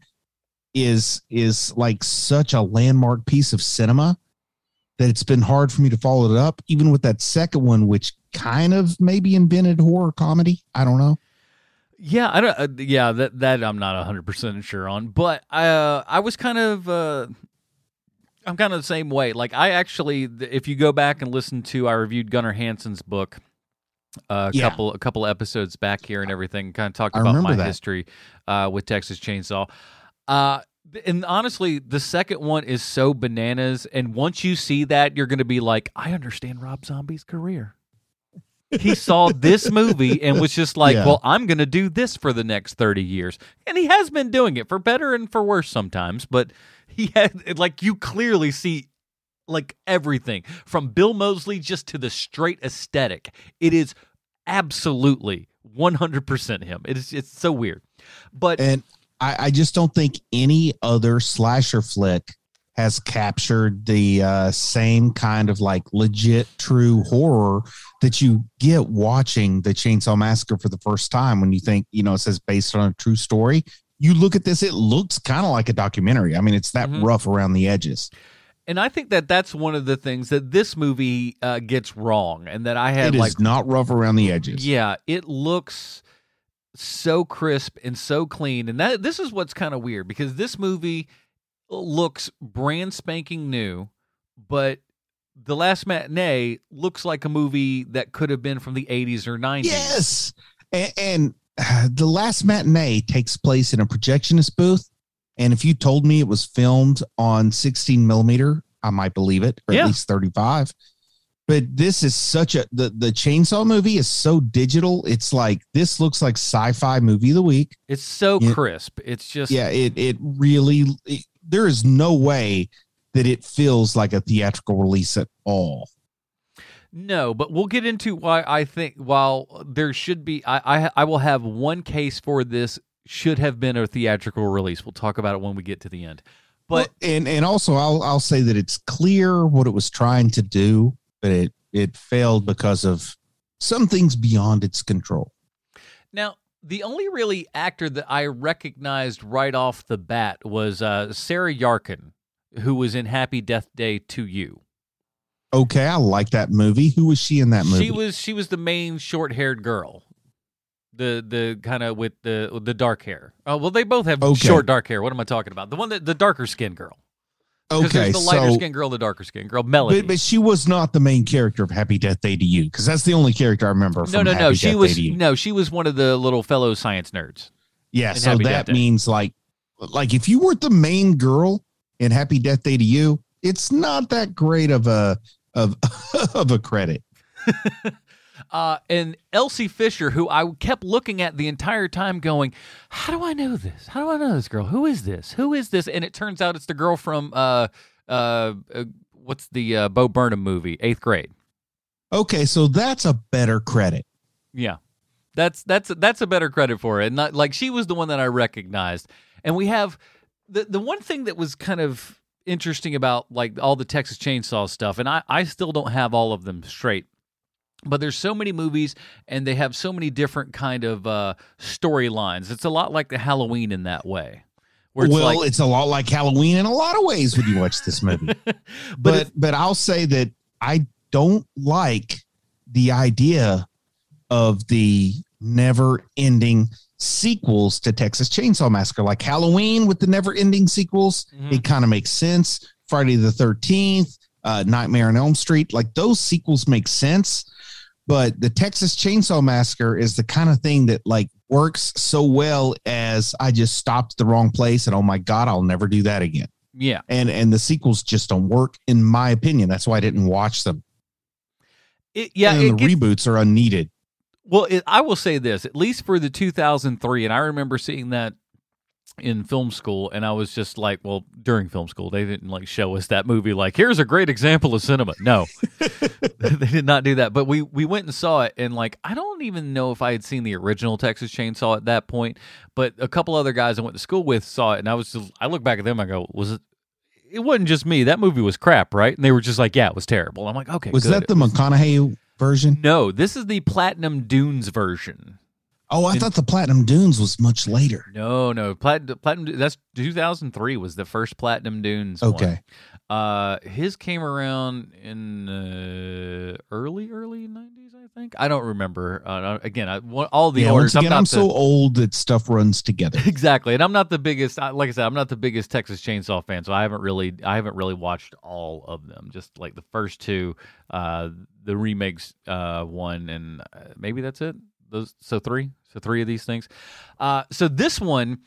is is like such a landmark piece of cinema that it's been hard for me to follow it up, even with that second one, which kind of maybe invented horror comedy. I don't know.
Yeah, I don't. Uh, yeah, that that I'm not 100 percent sure on, but uh, I was kind of. Uh, I'm kind of the same way. Like I actually, if you go back and listen to, I reviewed Gunnar Hansen's book uh, a
Yeah.
couple a couple episodes back here and everything. Kind of talked about my
that.
history uh, with Texas Chainsaw. And honestly, the second one is so bananas. And once you see that, you're going to be like, I understand Rob Zombie's career. he saw this movie and was just like,
Yeah.
well, I'm going to do this for the next 30 years. And he has been doing it for better and for worse sometimes, but he had like you clearly see like everything from Bill Moseley just to the straight aesthetic. It is absolutely 100% him. It is it's so weird. But
And I, I just don't think any other slasher flick has captured the uh, same kind of like legit true horror that you get watching the Chainsaw Massacre for the first time when you think, you know, it says based on a true story. You look at this, it looks kind of like a documentary. I mean, it's that
Mhm.
rough around the edges.
and I think that that's one of the things that this movie uh, gets wrong and that I
It
had
is
like
not rough around the edges.
Yeah, it looks so crisp and so clean, and that this is what's kind of weird because this movie looks brand spanking new, but the last matinee looks like a movie that could have been from the 80s or 90s.
Yes. And, and uh, the last matinee takes place in a projectionist booth. And if you told me it was filmed on 16 millimeter, I might believe it, or
Yeah.
at least 35. But this is such a the the chainsaw movie is so digital. It's like this looks like sci-fi movie of the week.
It's so crisp. It's just
Yeah, it it really it- there is no way that it feels like a theatrical release at all.
No, but we'll get into why I think while there should be, I, I I will have one case for this should have been a theatrical release. We'll talk about it when we get to the end. But
Well, and and also I'll I'll say that it's clear what it was trying to do, but it it failed because of some things beyond its control.
now the only really actor that I recognized right off the bat was uh, Sarah Yarkin, who was in Happy Death Day to You.
Okay, I like that movie. Who was she in that movie?
She was she was the main short haired girl. The the kind of with the the dark hair. Oh well, they both have
Okay.
short dark hair. What am I talking about? The one that the darker skin girl.
Okay,
there's the lighter
so
skin girl, the darker skin girl, Melody.
but, but she was not the main character of Happy Death Day to You because that's the only character I remember.
no, no,
Happy
no.
Death
She was no, she was one of the little fellow science nerds.
Yeah, so
Happy
that means like like if you weren't the main girl in Happy Death Day to You, it's not that great of a of of a credit.
Uh, and Elsie Fisher, who I kept looking at the entire time, going, "How do I know this? How do I know this girl? Who is this? Who is this?" And it turns out it's the girl from uh, uh, uh what's the uh, Bo Burnham movie, Eighth Grade.
Okay, so that's a better credit.
Yeah, that's that's that's a better credit for it. And not like she was the one that I recognized. And we have the the one thing that was kind of interesting about like all the Texas Chainsaw stuff, and I I still don't have all of them straight. But there's so many movies, and they have so many different kind of uh, storylines. It's a lot like the Halloween in that way. Where it's
well,
like,
it's a lot like Halloween in a lot of ways when you watch this movie.
but
but
it-
but I'll say that I don't like the idea of the never ending sequels to Texas Chainsaw Massacre, like Halloween with the never ending sequels.
Mhm.
It kind of makes sense. Friday the 13th, uh, Nightmare on Elm Street, like those sequels make sense. But the Texas Chainsaw Massacre is the kind of thing that like works so well as I just stopped the wrong place and oh my God, I'll never do that again.
Yeah,
and and the sequels just don't work in my opinion. That's why i didn't watch them.
It, yeah.
and
it
the
gets-
reboots are unneeded.
Well, it, I will say this, at least for the 2003, and I remember seeing that in film school, and I was just like, well, during film school, they didn't like show us that movie. Like, here's a great example of cinema. No, they did not do that. But we we went and saw it, and like, I don't even know if I had seen the original Texas Chainsaw at that point, but a couple other guys I went to school with saw it, and I was just, I look back at them, I go, was it? It wasn't just me. That movie was crap, right? And they were just like, "Yeah, it was terrible." I'm like, "Okay."
was
good.
that the mcconaughey version
No, this is the Platinum Dunes version.
Oh i thought the platinum dunes was much later
No, no, Platinum. Platinum. That's 2003 was the first Platinum Dunes. one.
okay
Uh, his came around in uh, early, early 90s, I think. I don't remember. Uh, again, I, one- all the
yeah
orders.
once again
I'm
i'm, so
the,
old that stuff runs together
exactly, and I'm not the biggest. Like I said, I'm not the biggest Texas Chainsaw fan, so I haven't really, I haven't really watched all of them. Just like the first two, uh, the remakes, uh, one, and uh, maybe that's it. Those, so three, so three of these things. Uh, so this one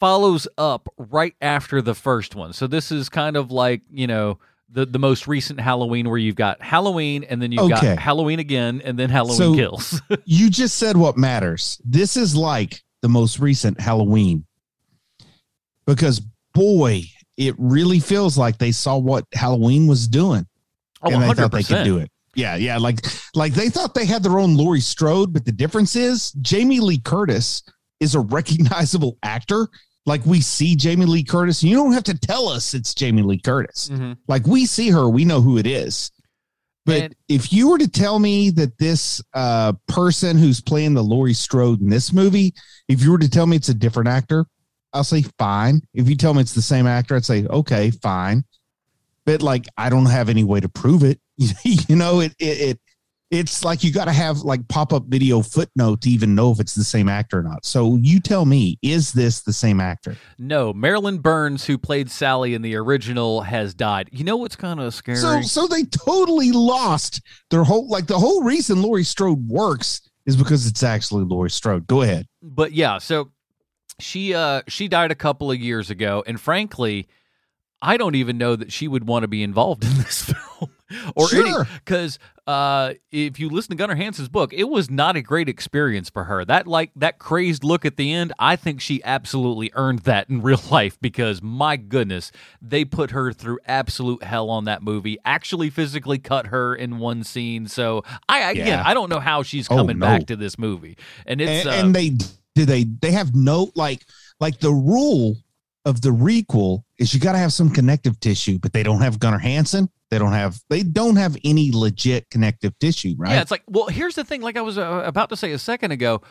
follows up right after the first one. So this is kind of like you know. The, the most recent Halloween where you've got Halloween and then you've
Okay.
got Halloween again and then Halloween
So-
kills.
you just said what matters this is like the most recent halloween because boy it really feels like they saw what halloween was doing
oh,
and they thought they could do it. Yeah, yeah, like like they thought they had their own Laurie Strode, but the difference is Jamie Lee Curtis is a recognizable actor. Like we see Jamie Lee Curtis, and you don't have to tell us it's Jamie Lee Curtis.
Mhm.
Like we see her, we know who it is. But
And-
if you were to tell me that this uh, person who's playing the Laurie Strode in this movie, if you were to tell me it's a different actor, I'll say fine. If you tell me it's the same actor, I'd say okay, fine. But like, I don't have any way to prove it. you know, it it, it it's like you got to have like pop up video footnote to even know if it's the same actor or not. So you tell me, is this the same actor?
No, Marilyn Burns, who played Sally in the original, has died. You know what's kind of scary?
So so they totally lost their whole like the whole reason Laurie Strode works is because it's actually Laurie Strode. Go ahead.
but yeah, so she uh she died a couple of years ago, and frankly, I don't even know that she would want to be involved in this film. or
Sure.
because uh, if you listen to Gunnar Hansen's book, it was not a great experience for her. That like that crazed look at the end, I think she absolutely earned that in real life because my goodness, they put her through absolute hell on that movie. Actually, physically cut her in one scene. So I again,
Yeah.
I don't know how she's
Oh,
coming
no.
back to this movie, and it's
and,
uh,
and they do they they have no like like the rule of the requel is you got to have some connective tissue, but they don't have Gunnar Hansen. They don't have they don't have any legit connective tissue, right?
Yeah, it's like, well, here's the thing. Like I was uh, about to say a second ago,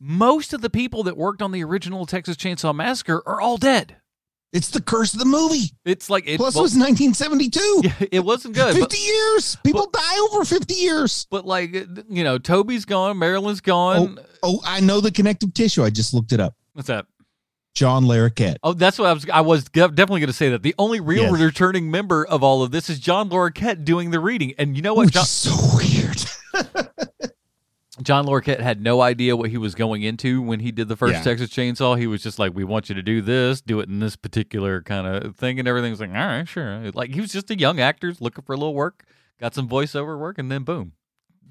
most of the people that worked on the original Texas Chainsaw Massacre are all dead.
It's the curse of the movie.
It's like it,
Plus,
well,
it was 1972.
yeah, it wasn't good.
50
But,
years. People die over 50 years.
but like uh, you know, Toby's gone, Marilyn's gone.
oh, I know the connective tissue. I just looked it up.
What's that?
John Larroquette.
Oh, that's what I was. I was definitely going to say that the only real
Yes.
returning member of all of this is John Larroquette doing the reading. And you know what?
Which
John,
is so weird.
John Larroquette had no idea what he was going into when he did the first
Yeah.
Texas Chainsaw. He was just like, "We want you to do this, do it in this particular kind of thing," and everything was like, "All right, sure." Like he was just a young actor looking for a little work, got some voiceover work, and then boom.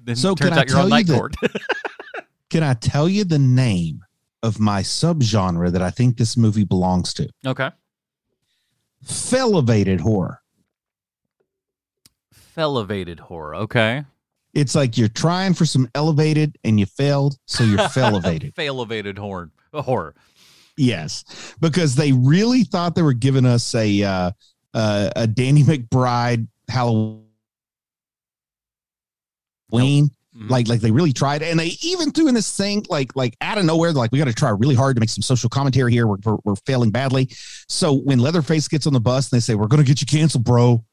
Then
So
turns out you're on night court.
Can I tell you the name of my subgenre that I think this movie belongs to?
okay,
Felevated horror.
elevated horror. Okay,
It's like you're trying for some elevated and you failed, so you're felevated.
elevated horror. Horror.
yes, because they really thought they were giving us a uh, uh, a Danny McBride Halloween.
Mhm.
Like, like they really tried, and they even threw in this thing like, like out of nowhere. They're like, we got to try really hard to make some social commentary here. We're, we're, we're failing badly. So when Leatherface gets on the bus and they say, "We're going to get you canceled, bro,"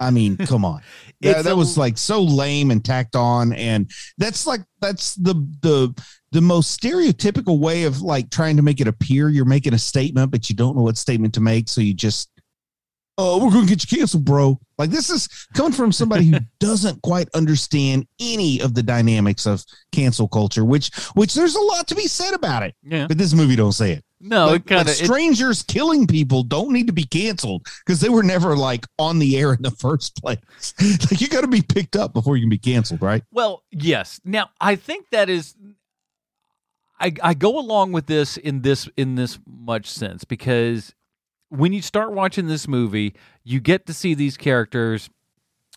I mean, come on. That, that was like so lame and tacked on, and that's like that's the the the most stereotypical way of like trying to make it appear you're making a statement, but you don't know what statement to make, so you just, oh, we're gonna get you canceled, bro. Like this is coming from somebody who doesn't quite understand any of the dynamics of cancel culture, which which there's a lot to be said about it,
Yeah.
but this movie don't say it.
No,
like,
it kind
like strangers killing people don't need to be canceled because they were never like on the air in the first place. like you got to be picked up before you can be canceled, right?
Well, yes. Now, I think that is I I go along with this in this in this much sense because when you start watching this movie, you get to see these characters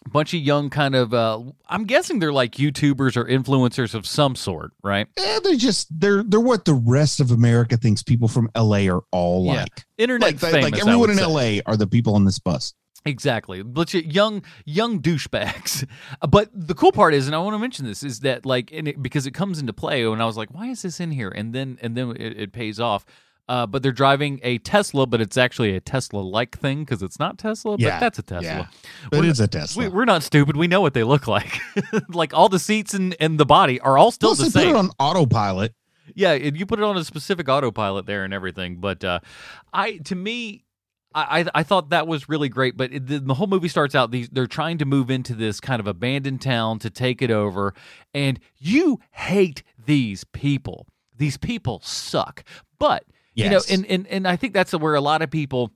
a bunch of young kind of uh I'm guessing they're like YouTubers or influencers of some sort, right?
Yeah, they're just they're they're what the rest of America thinks people from LA are all
Yeah.
like.
Internet
Like,
famous.
like everyone in
say.
LA are the people on this bus.
Exactly. But you- young young douchebags. But the cool part is, and I want to mention this, is that like and it, because it comes into play and I was like, why is this in here? And then and then it, it pays off. Uh, but they're driving a Tesla, but it's actually a Tesla-like thing because it's not Tesla,
Yeah.
but that's a Tesla.
Yeah. But it is a Tesla.
We, we're not stupid. We know what they look like. like all the seats and, and the body are all still
Plus,
the
they
same.
put it on autopilot.
Yeah, and you put it on a specific autopilot there and everything. But uh, I, to me, I, I I thought that was really great. But it, the, the whole movie starts out these they're trying to move into this kind of abandoned town to take it over, and you hate these people. These people suck. But you know, and and and I think that's where a lot of people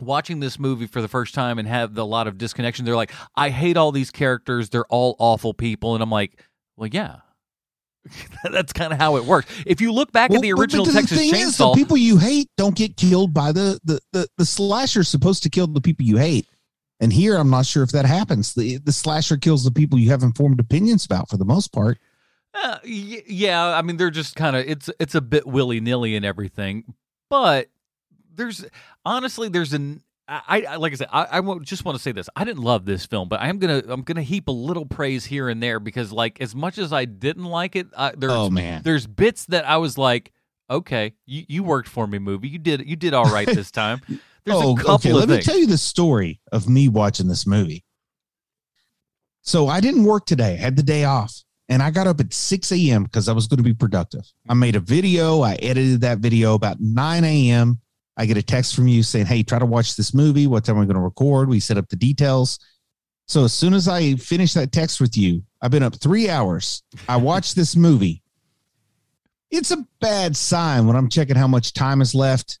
watching this movie for the first time and have a lot of disconnection they're like i hate all these characters they're all awful people and i'm like well yeah that's kind of how it works if you look back
Well,
at the
but- but
original
the
texas
thing is, the people you hate don't get killed by the the the, the slasher's supposed to kill the people you hate. And here, I'm not sure if that happens. The the slasher kills the people you have informed opinions about for the most part.
Uh, y- yeah, I mean they're just kind of it's it's a bit willy nilly and everything, but there's honestly there's an I, I like I said I, I won't- just want to say this I didn't love this film, but I'm gonna I'm gonna heap a little praise here and there because like as much as I didn't like it, I, there's
Oh, man.
there's bits that I was like okay you you worked for me movie you did you did all right this time. There's
oh,
a couple
okay.
of
Let me
things.
tell you the story of me watching this movie. So I didn't work today. I had the day off. And I got up at 6 a.m. because I was going to be productive. I made a video. I edited that video about 9 a.m. I get a text from you saying, Hey, try to watch this movie. What time are we going to record? We set up the details. So as soon as I finish that text with you, I've been up three hours. I watched this movie. It's a bad sign when I'm checking how much time is left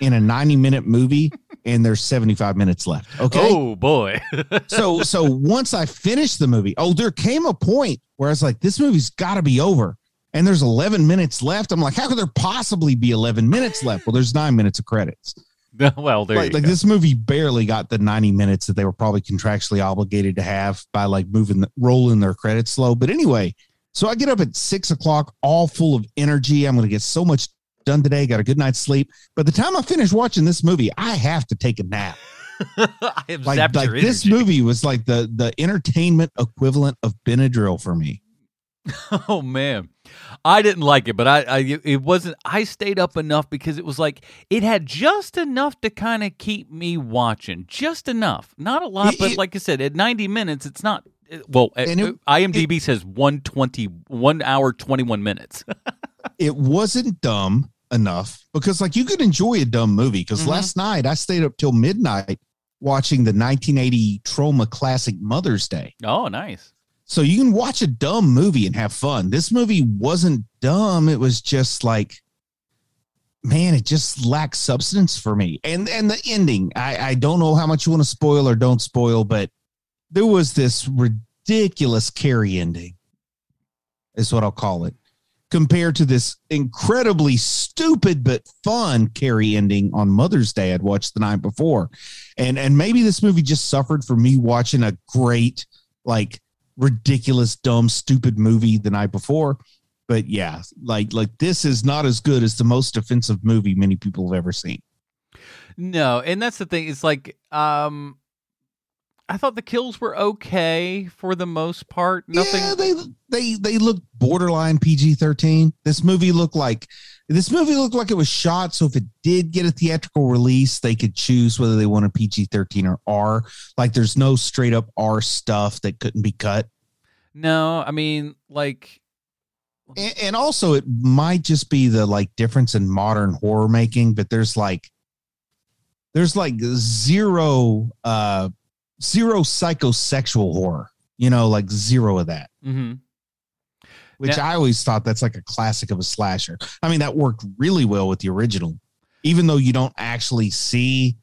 in a 90 minute movie and there's 75 minutes left. Okay.
Oh boy.
so so once I finished the movie, oh, there came a point where I was like, this movie's got to be over. And there's 11 minutes left. I'm like, how could there possibly be 11 minutes left? Well, there's nine minutes of credits.
well, there
like, like this movie barely got the 90 minutes that they were probably contractually obligated to have by like moving, the, rolling their credits slow. But anyway, so I get up at six o'clock, all full of energy. I'm going to get so much done today. Got a good night's sleep. By the time I finish watching this movie, I have to take a nap.
I have
like, like this movie was like the the entertainment equivalent of Benadryl for me.
Oh man, I didn't like it, but I, I it wasn't. I stayed up enough because it was like it had just enough to kind of keep me watching, just enough, not a lot,
It-
but
it-
like I said, at ninety minutes, it's not. Well,
And it- uh,
IMDb says 120, one hour twenty one minutes.
It wasn't dumb enough because like you could enjoy a dumb movie because
Mhm.
last night I stayed up till midnight watching the 1980 Troma classic Mother's Day.
oh, nice.
So you can watch a dumb movie and have fun. This movie wasn't dumb. It was just like, man, it just lacked substance for me. And and the ending, I, I don't know how much you want to spoil or don't spoil, but there was this ridiculous Carrie ending, is what I'll call it, compared to this incredibly stupid but fun Carrie ending on Mother's Day I'd watched the night before. And and maybe this movie just suffered from me watching a great, like ridiculous, dumb, stupid movie the night before. But yeah, like like this is not as good as the most offensive movie many people have ever seen.
No, and that's the thing. It's like, um, I thought the kills were okay for the most part. Nothing.
Yeah, they they they look borderline PG thirteen. This movie looked like this movie looked like it was shot. So if it did get a theatrical release, they could choose whether they want a PG thirteen or R. Like there's no straight up R stuff that couldn't be cut.
No, I mean, like,
And, and also, it might just be the like difference in modern horror making, but there's like there's like zero uh zero psychosexual horror. You know, like zero of that.
hmm
which
Now-
I always thought that's like a classic of a slasher. I mean, that worked really well with the original, even though you don't actually see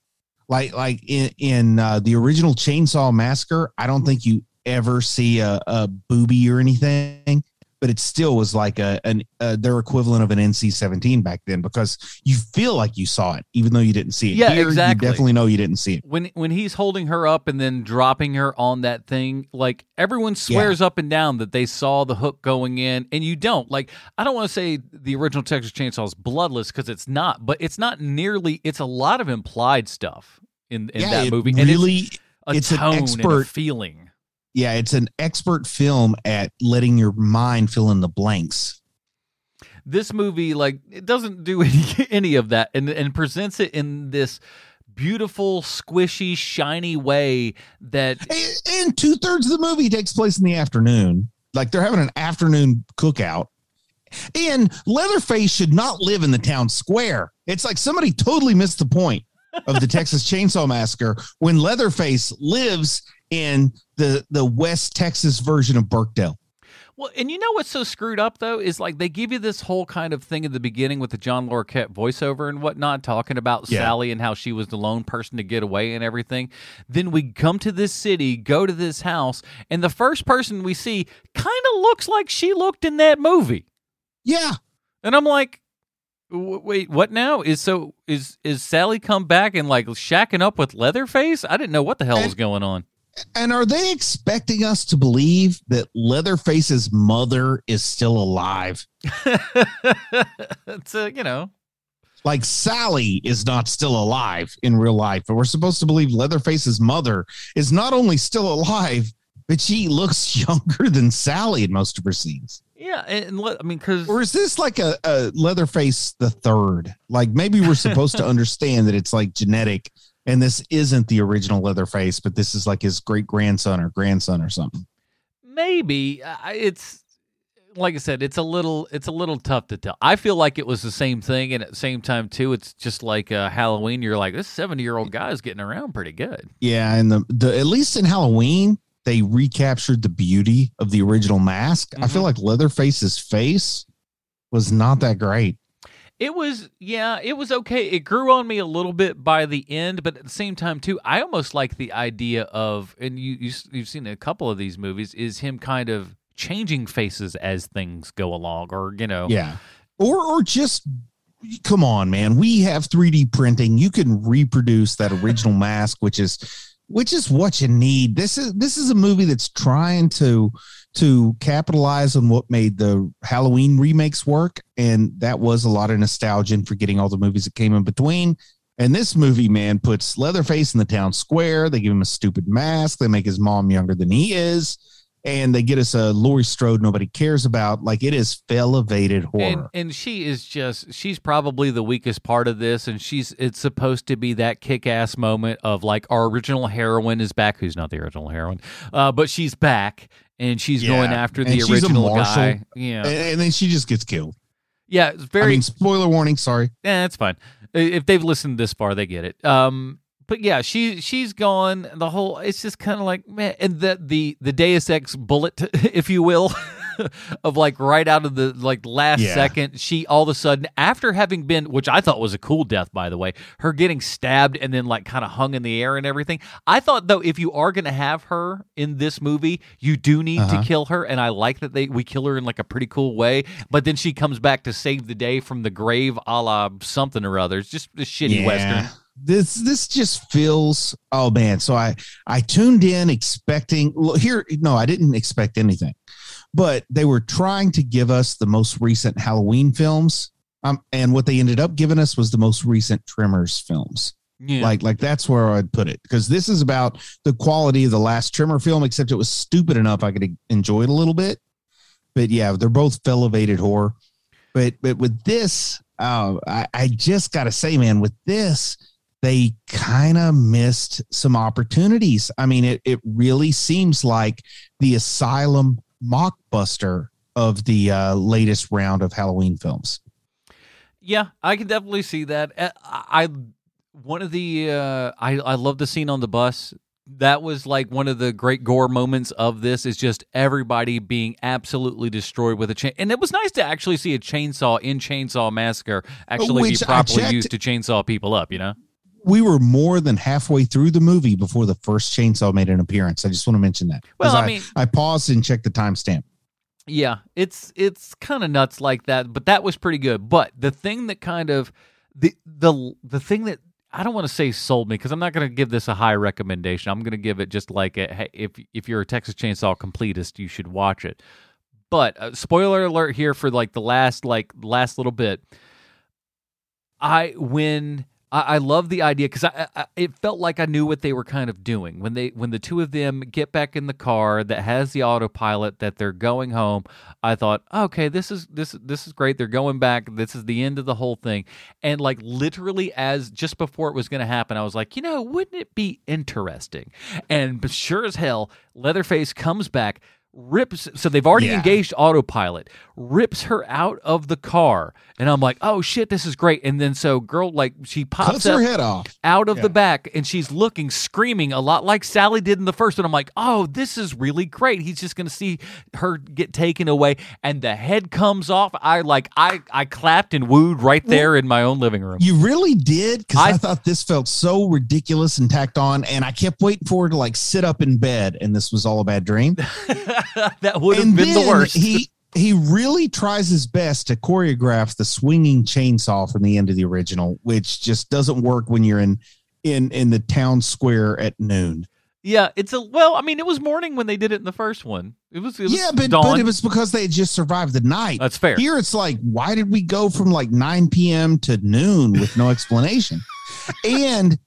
like like in in uh, the original Chainsaw Massacre. I don't think you ever see a, a booby or anything, but it still was like a an uh, their equivalent of an NC seventeen back then because you feel like you saw it, even though you didn't see it.
Yeah,
Here,
exactly.
You definitely know you didn't see it.
when when he's holding her up and then dropping her on that thing, like everyone swears up and down that they saw the hook going in, and you don't. Like, I don't want to say the original Texas Chainsaw is bloodless because it's not, but it's not nearly. It's a lot of implied stuff in in
yeah,
that movie, and
really.
it's a
it's an
tone and a
expert-
feeling.
Yeah, it's an expert film at letting your mind fill in the blanks.
this movie like it doesn't do any, any of that and and presents it in this beautiful squishy shiny way that
And- and two thirds of the movie takes place in the afternoon. Like they're having an afternoon cookout. And Leatherface should not live in the town square. It's like somebody totally missed the point of the Texas Chainsaw Massacre when Leatherface lives in the the West Texas version of Burkdale.
well and you know what's so screwed up though is like they give you this whole kind of thing at the beginning with the john larroquette voiceover and whatnot talking about
Yeah.
sally and how she was the lone person to get away and everything then we come to this city go to this house and the first person we see kind of looks like she looked in that movie
Yeah.
And I'm like, w- wait, what now? Is so is is Sally come back and like shacking up with Leatherface? I didn't know what the hell was going on.
And are they expecting us to believe that Leatherface's mother is still alive?
it's a, you know,
like Sally is not still alive in real life, but we're supposed to believe Leatherface's mother is not only still alive, but she looks younger than Sally in most of her scenes.
yeah, and, I mean, because
Or is this like a, a Leatherface the third? Like maybe we're supposed to understand that it's like genetic and this isn't the original Leatherface, but this is like his great grandson or grandson or something.
maybe it's like I said, it's a little it's a little tough to tell. I feel like it was the same thing, and at the same time too, it's just like uh, Halloween. You're like, this seventy year old guy is getting around pretty good.
Yeah, and the, the at least in Halloween, they recaptured the beauty of the original mask. I feel like Leatherface's face was not that great.
It was, yeah, it was okay. It grew on me a little bit by the end, but at the same time, too, I almost like the idea of, and you, you you've seen a couple of these movies, is him kind of changing faces as things go along, or you know,
Yeah. Or or just come on, man. We have 3D printing. You can reproduce that original mask, which is which is what you need. This is this is a movie that's trying to to capitalize on what made the Halloween remakes work, and that was a lot of nostalgia and forgetting all the movies that came in between. And this movie, man, puts Leatherface in the town square. They give him a stupid mask. They make his mom younger than he is. And they get us a Laurie Strode nobody cares about. Like it is elevated horror.
And and she is just she's probably the weakest part of this and she's it's supposed to be that kick-ass moment of like our original heroine is back who's not the original heroine. Uh but she's back and she's going
Yeah.
after
And
the
she's a
original guy. Yeah.
and, and then she just gets killed.
Yeah, it's very
I mean, spoiler warning. Sorry.
Eh, that's fine. If they've listened this far, they get it. Um, but yeah, she she's gone. The whole it's just kind of like man, and the the the Deus Ex bullet, if you will, of like right out of the like last
Yeah.
second, she all of a sudden after having been, which I thought was a cool death by the way, her getting stabbed and then like kind of hung in the air and everything. I thought though, if you are gonna have her in this movie, you do need
Uh-huh.
to kill her, and I like that they we kill her in like a pretty cool way. But then she comes back to save the day from the grave, a la something or other. It's just a shitty western.
This this just feels. Oh man! So I I tuned in expecting. Here, no, I didn't expect anything, but they were trying to give us the most recent Halloween films. Um, and what they ended up giving us was the most recent Tremors films.
Yeah.
Like like that's where I'd put it because this is about the quality of the last Trimmer film, except it was stupid enough I could enjoy it a little bit. But yeah, they're both elevated horror. But but with this, uh, I, I just gotta say, man, with this, they kind of missed some opportunities. I mean, it it really seems like the Asylum mockbuster of the uh, latest round of Halloween films.
Yeah, I can definitely see that. Uh, I I- one of the uh, I I love the scene on the bus. That was like one of the great gore moments of this is just everybody being absolutely destroyed with a chain. And it was nice to actually see a chainsaw in Chainsaw Massacre actually
Which
be properly
checked-
used to chainsaw people up, you know?
We were more than halfway through the movie before the first chainsaw made an appearance. I just want to mention that.
Well, I
I
mean-
I paused and checked the timestamp.
Yeah, it's it's kind of nuts like that, but that was pretty good. But the thing that kind of the the the thing that I don't want to say sold me because I'm not going to give this a high recommendation. I'm going to give it just like a, hey, if if you're a Texas Chainsaw completist, you should watch it. But uh, spoiler alert here for like the last like last little bit. I when I, I love the idea because I, I it felt like I knew what they were kind of doing when they when the two of them get back in the car that has the autopilot that they're going home. I thought, okay, this is this this is great. They're going back. This is the end of the whole thing. And like literally, as just before it was going to happen, I was like, you know, wouldn't it be interesting? And sure as hell, Leatherface comes back. Rips, so they've already
Yeah.
engaged autopilot, rips her out of the car. And I'm like, oh shit, this is great. And then so girl, like, she pops
her head off.
out of
Yeah.
the back and she's looking, screaming a lot like Sally did in the first one. I'm like, oh, this is really great. He's just gonna see her get taken away, and the head comes off. I like, I I clapped and wooed right there in my own living room.
You really did because I,
I-
thought this felt so ridiculous and tacked on, and I kept waiting for her to like sit up in bed, and this was all a bad dream.
that would have been the worst.
He he really tries his best to choreograph the swinging chainsaw from the end of the original, which just doesn't work when you're in in in the town square at noon.
yeah, it's a well. I mean, it was morning when they did it in the first one. It was, it was
Yeah, but,
dawn.
but it was because they had just survived the night.
That's fair.
Here it's like, why did we go from like 9 p.m. to noon with no explanation? and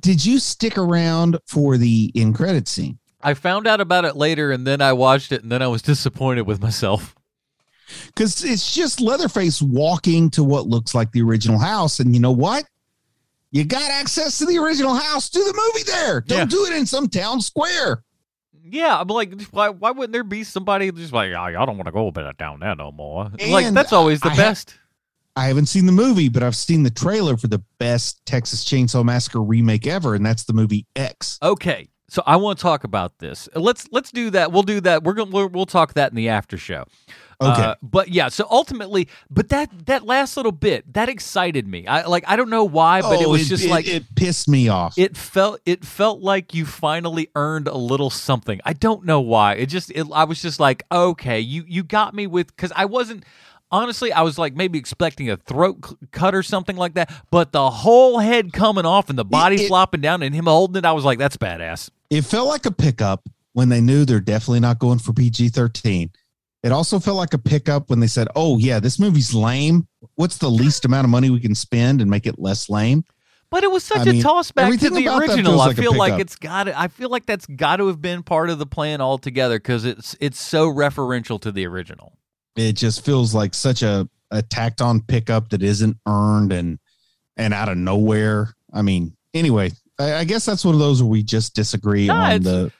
did you stick around for the in credit scene?
I found out about it later, and then I watched it, and then I was disappointed with myself.
Because it's just Leatherface walking to what looks like the original house. And you know what? You got access to the original house. Do the movie there. Don't
Yeah.
do it in some town square.
Yeah, I'm like, why? Why wouldn't there be somebody just like, ah, "Oh, I don't want to go back down there no more? like that's always the
I ha-
best.
I haven't seen the movie, but I've seen the trailer for the best Texas Chainsaw Massacre remake ever, and that's the movie X.
Okay, So I want to talk about this. Let's let's do that. We'll do that. We're gonna we'll, we'll talk that in the after show.
Okay.
Uh, but yeah, so ultimately, but that that last little bit that excited me. I like I don't know why, but it
Oh,
was just
it,
like
it pissed me off.
it felt it felt like you finally earned a little something. I don't know why. It just it, I was just like, okay, you you got me with cuz I wasn't honestly I was like maybe expecting a throat cut or something like that, but the whole head coming off and the body
it-
flopping down and him holding it, I was like that's badass.
It felt like a pickup when they knew they're definitely not going for PG 13. It also felt like a pickup when they said, oh, yeah, this movie's lame. What's the least amount of money we can spend and make it less lame?
But it was such
I
a
mean,
toss back to the original.
feels
I feel like it's got to I feel like that's got to have been part of the plan altogether cuz it's it's so referential to the original.
It just feels like such a, a tacked on pickup that isn't earned and and out of nowhere. I mean, anyway, I, I guess that's one of those where we just disagree
No,
on the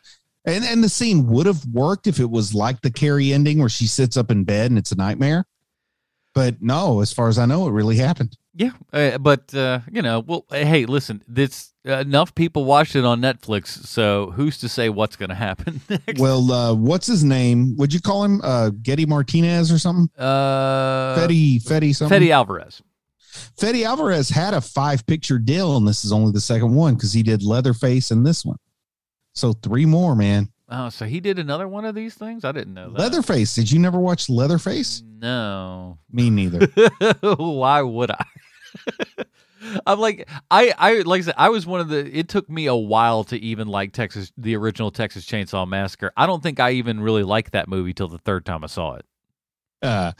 and and the scene would have worked if it was like the Carrie ending where she sits up in bed and it's a nightmare. But no, as far as I know, it really happened.
Yeah, uh, but uh, you know, well, hey, listen, this uh, enough people watched it on Netflix, so who's to say what's going to happen next?
Well, uh, what's his name? Would you call him uh, Getty Martinez or something?
uh,
Fetty, Fetty, something.
Fede Alvarez.
Fede Alvarez had a five picture deal, and this is only the second one because he did Leatherface and this one. So three more, man.
Oh, so he did another one of these things? I didn't know that.
Leatherface. Did you never watch Leatherface?
No.
Me neither.
Why would I? I'm like I I like I said I was one of the it took me a while to even like Texas the original Texas Chainsaw Massacre. I don't think I even really liked that movie till the third time I saw it.
Uh,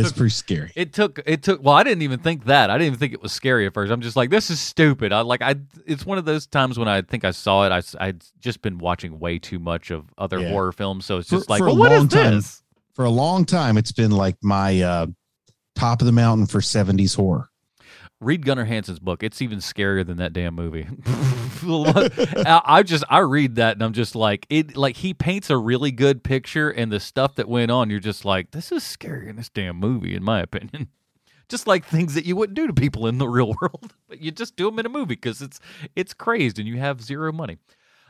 it's pretty scary.
It took it took well I didn't even think that. I didn't even think it was scary at first. I'm just like this is stupid. I like I it's one of those times when I think I saw it I I'd just been watching way too much of other
Yeah.
horror films so it's
For-
just like
for a
well, what is
long time-
this?
For a long time, it's been like my uh, top of the mountain for 70s horror.
Read Gunnar Hansen's book. It's even scarier than that damn movie. I just I read that and I'm just like it like he paints a really good picture and the stuff that went on you're just like this is scary in this damn movie in my opinion. Just like things that you wouldn't do to people in the real world, but you just do them in a movie because it's it's crazed and you have zero money.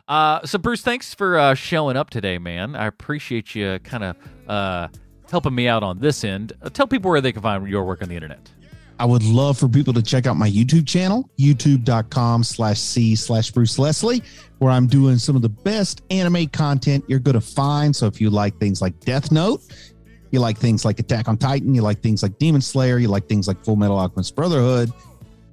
Uh, so Bruce, thanks for uh, showing up today, man. I appreciate you kind of uh, helping me out on this end. Uh, tell people where they can find your work on the internet.
I would love for people to check out my YouTube channel, youtube.com slash C slash Bruce Leslie, where I'm doing some of the best anime content you're going to find. So if you like things like Death Note, you like things like Attack on Titan, you like things like Demon Slayer, you like things like Full Metal Alchemist Brotherhood,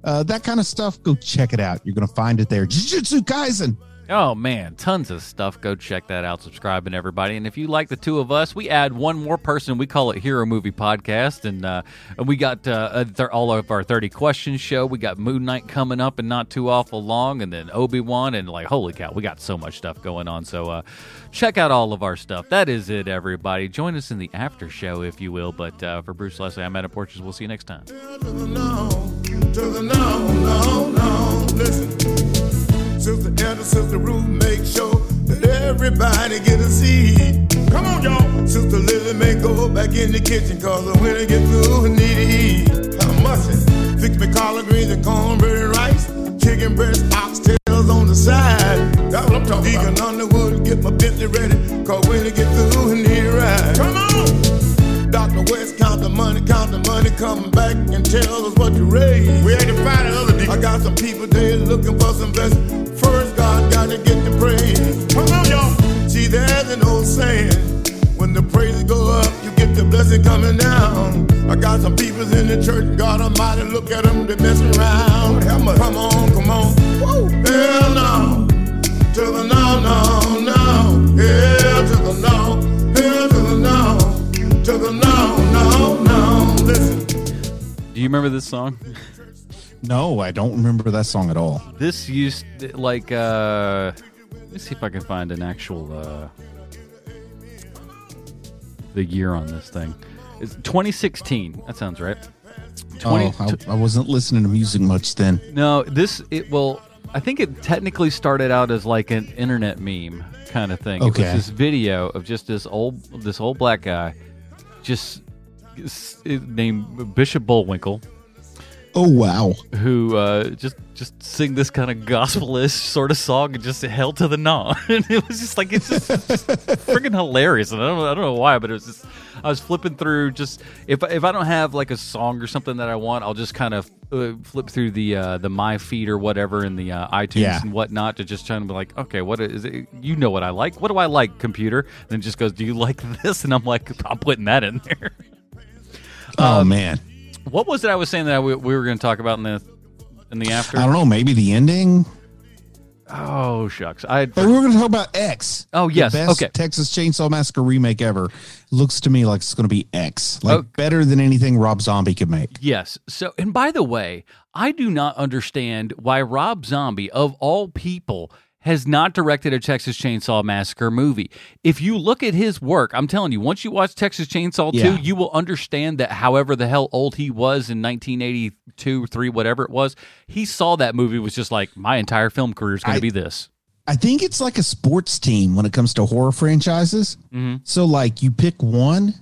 uh, that kind of stuff, go check it out. You're going to find it there. Jujutsu Kaisen.
Oh man, tons of stuff. Go check that out. Subscribe and everybody. And if you like the two of us, we add one more person. We call it Hero Movie Podcast, and uh, we got uh, uh, th- all of our thirty questions show. We got Moon Knight coming up and not too awful long, and then Obi Wan, and like holy cow, we got so much stuff going on. So uh, check out all of our stuff. That is it, everybody. Join us in the after show if you will. But uh, for Bruce Leslie, I'm Adam Porches. We'll see you next time.
Sister Anna, Sister Ruth, make sure that everybody get a seat. Come on, y'all. Sister Lily may go back in the kitchen, cause when I get through, I need to eat. I must it. Fix me collard greens and cornbread and rice. Chicken breast, oxtails on the side. That's what I'm talking Deacon about. Underwood, get my Bentley ready, cause when I get through, I need a ride. Come on. Dr. West, count the money, count the money, come back and tell us what you raised. We had to find another deacon. I got some people there looking for some blessing. First, God got to get the praise. Come on, y'all. See, there's an old saying. When the praises go up, you get the blessing coming down. I got some people in the church, God Almighty, look at them, they messing around. Come on, come on. Woo. Hell no. To the no, no.
Remember this song?
No, I don't remember that song at all.
This used like uh let me see if I can find an actual uh the year on this thing. It's 2016. That sounds right. 20,
oh, I, I wasn't listening to music much then.
no, this it will I think it technically started out as like an internet meme kind of thing. It
Okay.
was this video of just this old this old black guy just named Bishop Bullwinkle
Oh, wow.
who uh, just just sing this kind of gospelish sort of song and just hell to the gnaw. and it was just like it's just, just freaking hilarious. And I don't know, I don't know why, but it was just I was flipping through just if if I don't have like a song or something that I want, I'll just kind of uh, flip through the uh, the my feed or whatever in the uh, iTunes
Yeah.
and whatnot to just try to be like, okay, what is it? You know what I like? What do I like, computer? And then it just goes, do you like this? And I'm like, I'm putting that in there.
Oh um, man,
What was it I was saying that we, we were going to talk about in the in the after?
I don't know. Maybe the ending.
Oh shucks, I
But we were going to talk about X.
Oh,
The
yes.
best
Okay.
Texas Chainsaw Massacre remake ever. Looks to me like it's going to be X. Like
Oh.
better than anything Rob Zombie could make.
Yes. So, and by the way, I do not understand why Rob Zombie, of all people, has not directed a Texas Chainsaw Massacre movie. If you look at his work, I'm telling you, once you watch Texas Chainsaw 2, you will understand that however the hell old he was in 1982, 3, whatever it was, he saw that movie was just like, my entire film career is going to be this.
I think it's like a sports team when it comes to horror franchises.
Mhm.
So like you pick one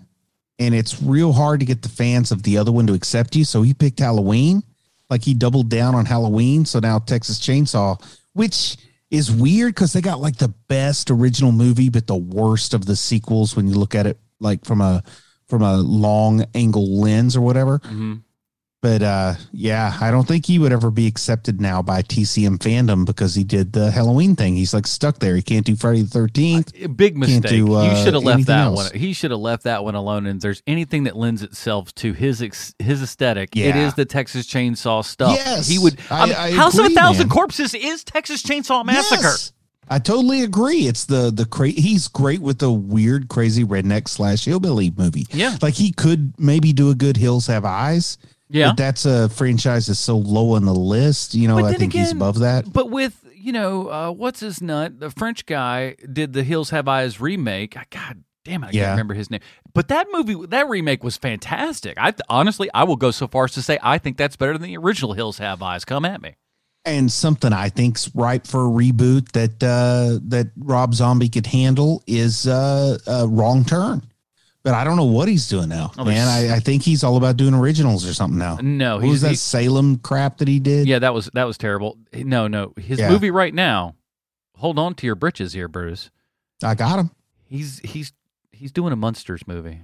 and it's real hard to get the fans of the other one to accept you. So he picked Halloween. Like he doubled down on Halloween. So now Texas Chainsaw, which is weird because they got like the best original movie, but the worst of the sequels when you look at it like from a from a long angle lens or whatever. Mm-hmm. But uh yeah, I don't think he would ever be accepted now by TCM fandom because he did the Halloween thing. He's like stuck there. He can't do Friday the thirteenth.
Big mistake.
do, uh,
you should have left that
else.
one. He should have left that one alone. And if there's anything that lends itself to his ex- his aesthetic, it
Yeah.
is the Texas Chainsaw stuff.
Yes,
he would.
I-
I, mean,
I
House of a Thousand
man.
Corpses is Texas Chainsaw Massacre.
Yes, I totally agree. It's the the cra- he's great with the weird, crazy redneck slash hillbilly movie.
Yeah.
like he could maybe do a good Hills Have Eyes.
Yeah.
but that's a franchise that's so low on the list. You know, I think he's above that.
But with you know uh, what's his nut, the French guy did the Hills Have Eyes remake. God damn it, I
Yeah.
can't remember his name. But that movie, that remake was fantastic. I honestly, I will go so far as to say I think that's better than the original Hills Have Eyes. Come at me.
And something I think's ripe for a reboot that uh, that Rob Zombie could handle is uh, uh, Wrong Turn. But I don't know what he's doing now,
Oh,
man. I, I think he's all about doing originals or something now.
No,
what
he's-
was that
he-
Salem crap that he did?
Yeah, that was that was terrible. No, no, his
Yeah.
movie right now. Hold on to your britches here, Bruce.
I got him.
He's he's he's doing a Munsters movie.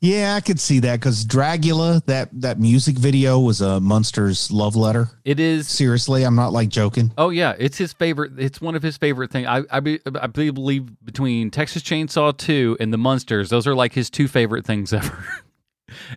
Yeah, I could see that because Dragula, that that music video was a Munsters love letter.
It is
Seriously, I'm not like joking.
Oh yeah, it's his favorite. It's one of his favorite things. I I, be, I believe between Texas Chainsaw Two and the Munsters, those are like his two favorite things ever.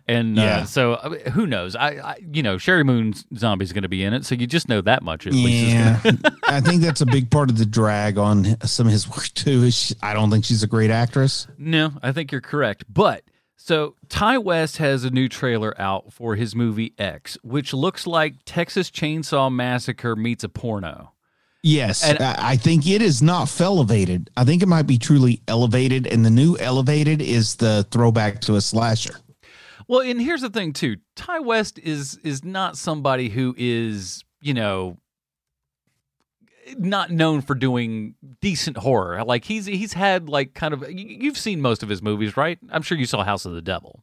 and uh,
Yeah.
so I mean, who knows? I, I you know Sheri Moon Zombie's is going to be in it, so you just know that much at least.
Yeah,
gonna-
I think that's a big part of the drag on some of his work too. Is she- I don't think she's a great actress.
No, I think you're correct. But so Ti West has a new trailer out for his movie X, which looks like Texas Chainsaw Massacre meets a porno.
Yes,
And-
I I think it is not elevated. I think it might be truly elevated, and the new elevated is the throwback to a slasher.
Well, and here's the thing too. Ti West is is not somebody who is, you know, not known for doing decent horror. Like he's he's had like kind of you've seen most of his movies, right? I'm sure you saw House of the Devil.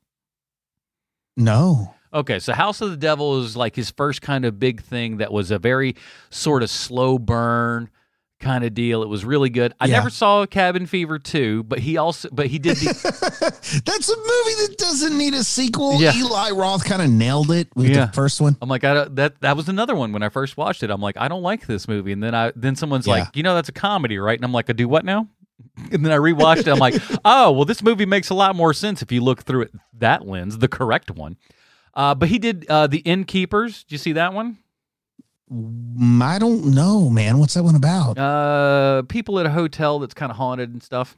No,
Okay, so House of the Devil is like his first kind of big thing that was a very sort of slow burn kind of deal. It was really good. I
Yeah.
never saw Cabin Fever 2, but he also but he did the
that's a movie that doesn't need a sequel.
Yeah.
Eli Roth kind of nailed it with
Yeah.
the first one.
I'm like, I don't, that that was another one when I first watched it. I'm like, I don't like this movie, and then I then someone's like, you know, that's a comedy, right? And I'm like, I do what now? And then I rewatched it. I'm like, oh, well, this movie makes a lot more sense if you look through it that lens, the correct one. Uh, but he did uh, the Innkeepers. Did you see that one?
Mm, I don't know, man. What's that one about?
Uh, people at a hotel that's kind of haunted and stuff.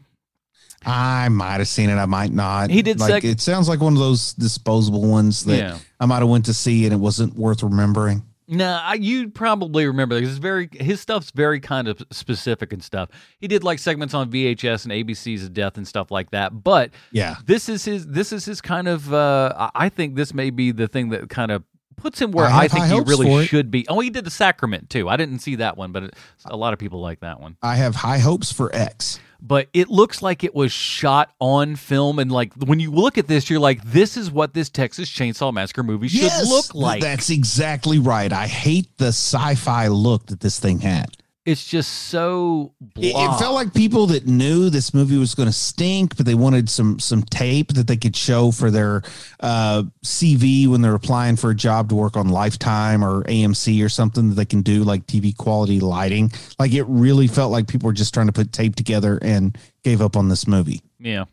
I might have seen it. I might not.
He did
Like
sec-
it sounds like one of those disposable ones that
Yeah.
I might have went to see and it wasn't worth remembering.
No, you probably remember because it's very his stuff's very kind of specific and stuff. He did like segments on VHS and ABC's of Death and stuff like that. But
Yeah.
this is his this is his kind of. Uh, I think this may be the thing that kind of puts him where
I
I, think he really should be. Oh, he did the Sacrament too. I didn't see that one, but a lot of people like that one.
I have high hopes for X.
But it looks like it was shot on film, and like when you look at this, you're like, this is what this Texas Chainsaw Massacre movie should
Yes,
look like.
That's exactly right. I hate the sci-fi look that this thing had.
It's just so.
It, it felt like people that knew this movie was going to stink, but they wanted some some tape that they could show for their uh, CV when they're applying for a job to work on Lifetime or AMC or something that they can do like TV quality lighting. Like it really felt like people were just trying to put tape together and gave up on this movie.
Yeah.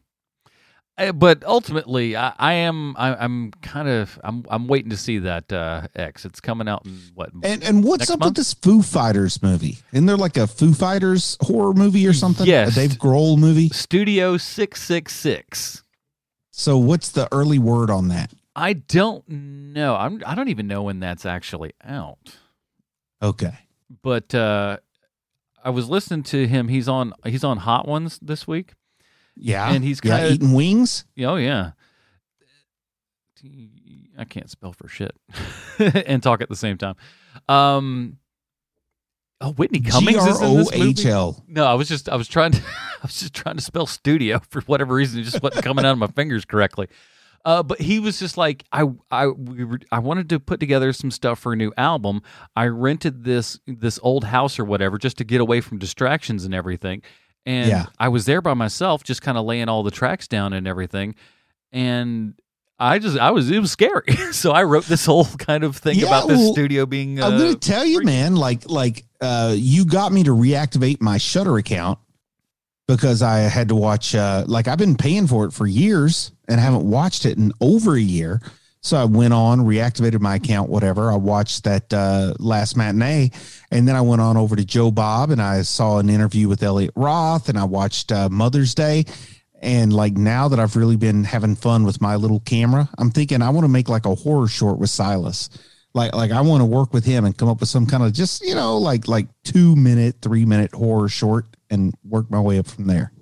Uh, But ultimately, I, I am I, I'm kind of I'm I'm waiting to see that uh, X. It's coming out in what?
And and what's up
month?
with this Foo Fighters movie? Isn't there like a Foo Fighters horror movie or something?
Yes.
a Dave Grohl movie.
Studio Six Six Six.
So what's the early word on that?
I don't know. I'm I don't even know when that's actually out.
Okay.
But uh, I was listening to him. He's on he's on Hot Ones this week.
Yeah,
and he's
yeah
of
eating wings.
Oh yeah. I can't spell for shit and talk at the same time. Um. Oh, Whitney Cummings is in this movie.
G-R-O-H-L.
No, I was just I was trying to I was just trying to spell studio for whatever reason. It just wasn't coming out of my fingers correctly. Uh, but he was just like I I we were, I wanted to put together some stuff for a new album. I rented this this old house or whatever just to get away from distractions and everything. And
Yeah.
I was there by myself, just kind of laying all the tracks down and everything. And I just I was it was scary. so I wrote this whole kind of thing
Yeah,
about this
well,
studio being. Uh,
I'm gonna tell you, man. Like, like, uh, you got me to reactivate my Shudder account because I had to watch. Uh, like, I've been paying for it for years and haven't watched it in over a year. So I went on, reactivated my account, whatever. I watched that uh, last matinee, and then I went on over to Joe Bob and I saw an interview with Elliot Roth, and I watched uh, Mother's Day. And like now that I've really been having fun with my little camera, I'm thinking I want to make like a horror short with Silas. Like like I want to work with him and come up with some kind of just, you know, like like 2 minute, 3 minute horror short and work my way up from there.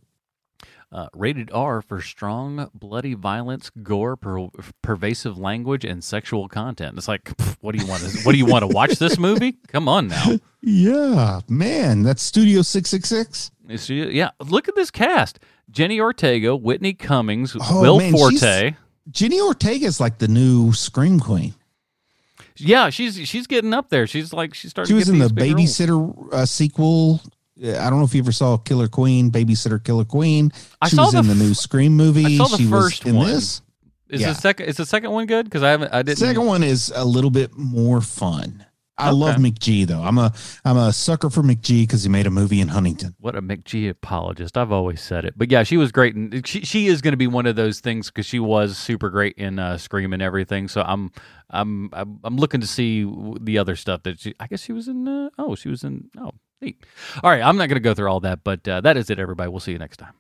Uh, rated R for strong, bloody violence, gore, per- pervasive language, and sexual content. It's like, pff, what do you want? To, what do you want to watch this movie? Come on now.
Yeah, man, that's Studio 666.
Yeah, look at this cast: Jenna Ortega, Whitney Cummings,
Oh,
Will
man,
Forte.
Jenna Ortega is like the new Scream Queen.
Yeah, she's she's getting up there. She's like she's starting.
She was
to
in the. Babysitter uh, sequel. I don't know if you ever saw Killer Queen, Babysitter Killer Queen.
I
she
saw
was
the
in the
f-
new Scream movie.
I saw the
she
first
was in
one.
this.
Is
Yeah.
the second? Is the second one good? Because I haven't. I didn't.
Second one is a little bit more fun. I
Okay.
love McG though. I'm a I'm a sucker for McG because he made a movie in Huntington.
What a McG apologist. I've always said it. But yeah, she was great. And she, she is going to be one of those things because she was super great in uh, Scream and everything. So I'm, I'm, I'm, I'm looking to see the other stuff that she, I guess she was in, uh, oh, she was in, oh, neat. All right. I'm not going to go through all that, but uh, that is it, everybody. We'll see you next time.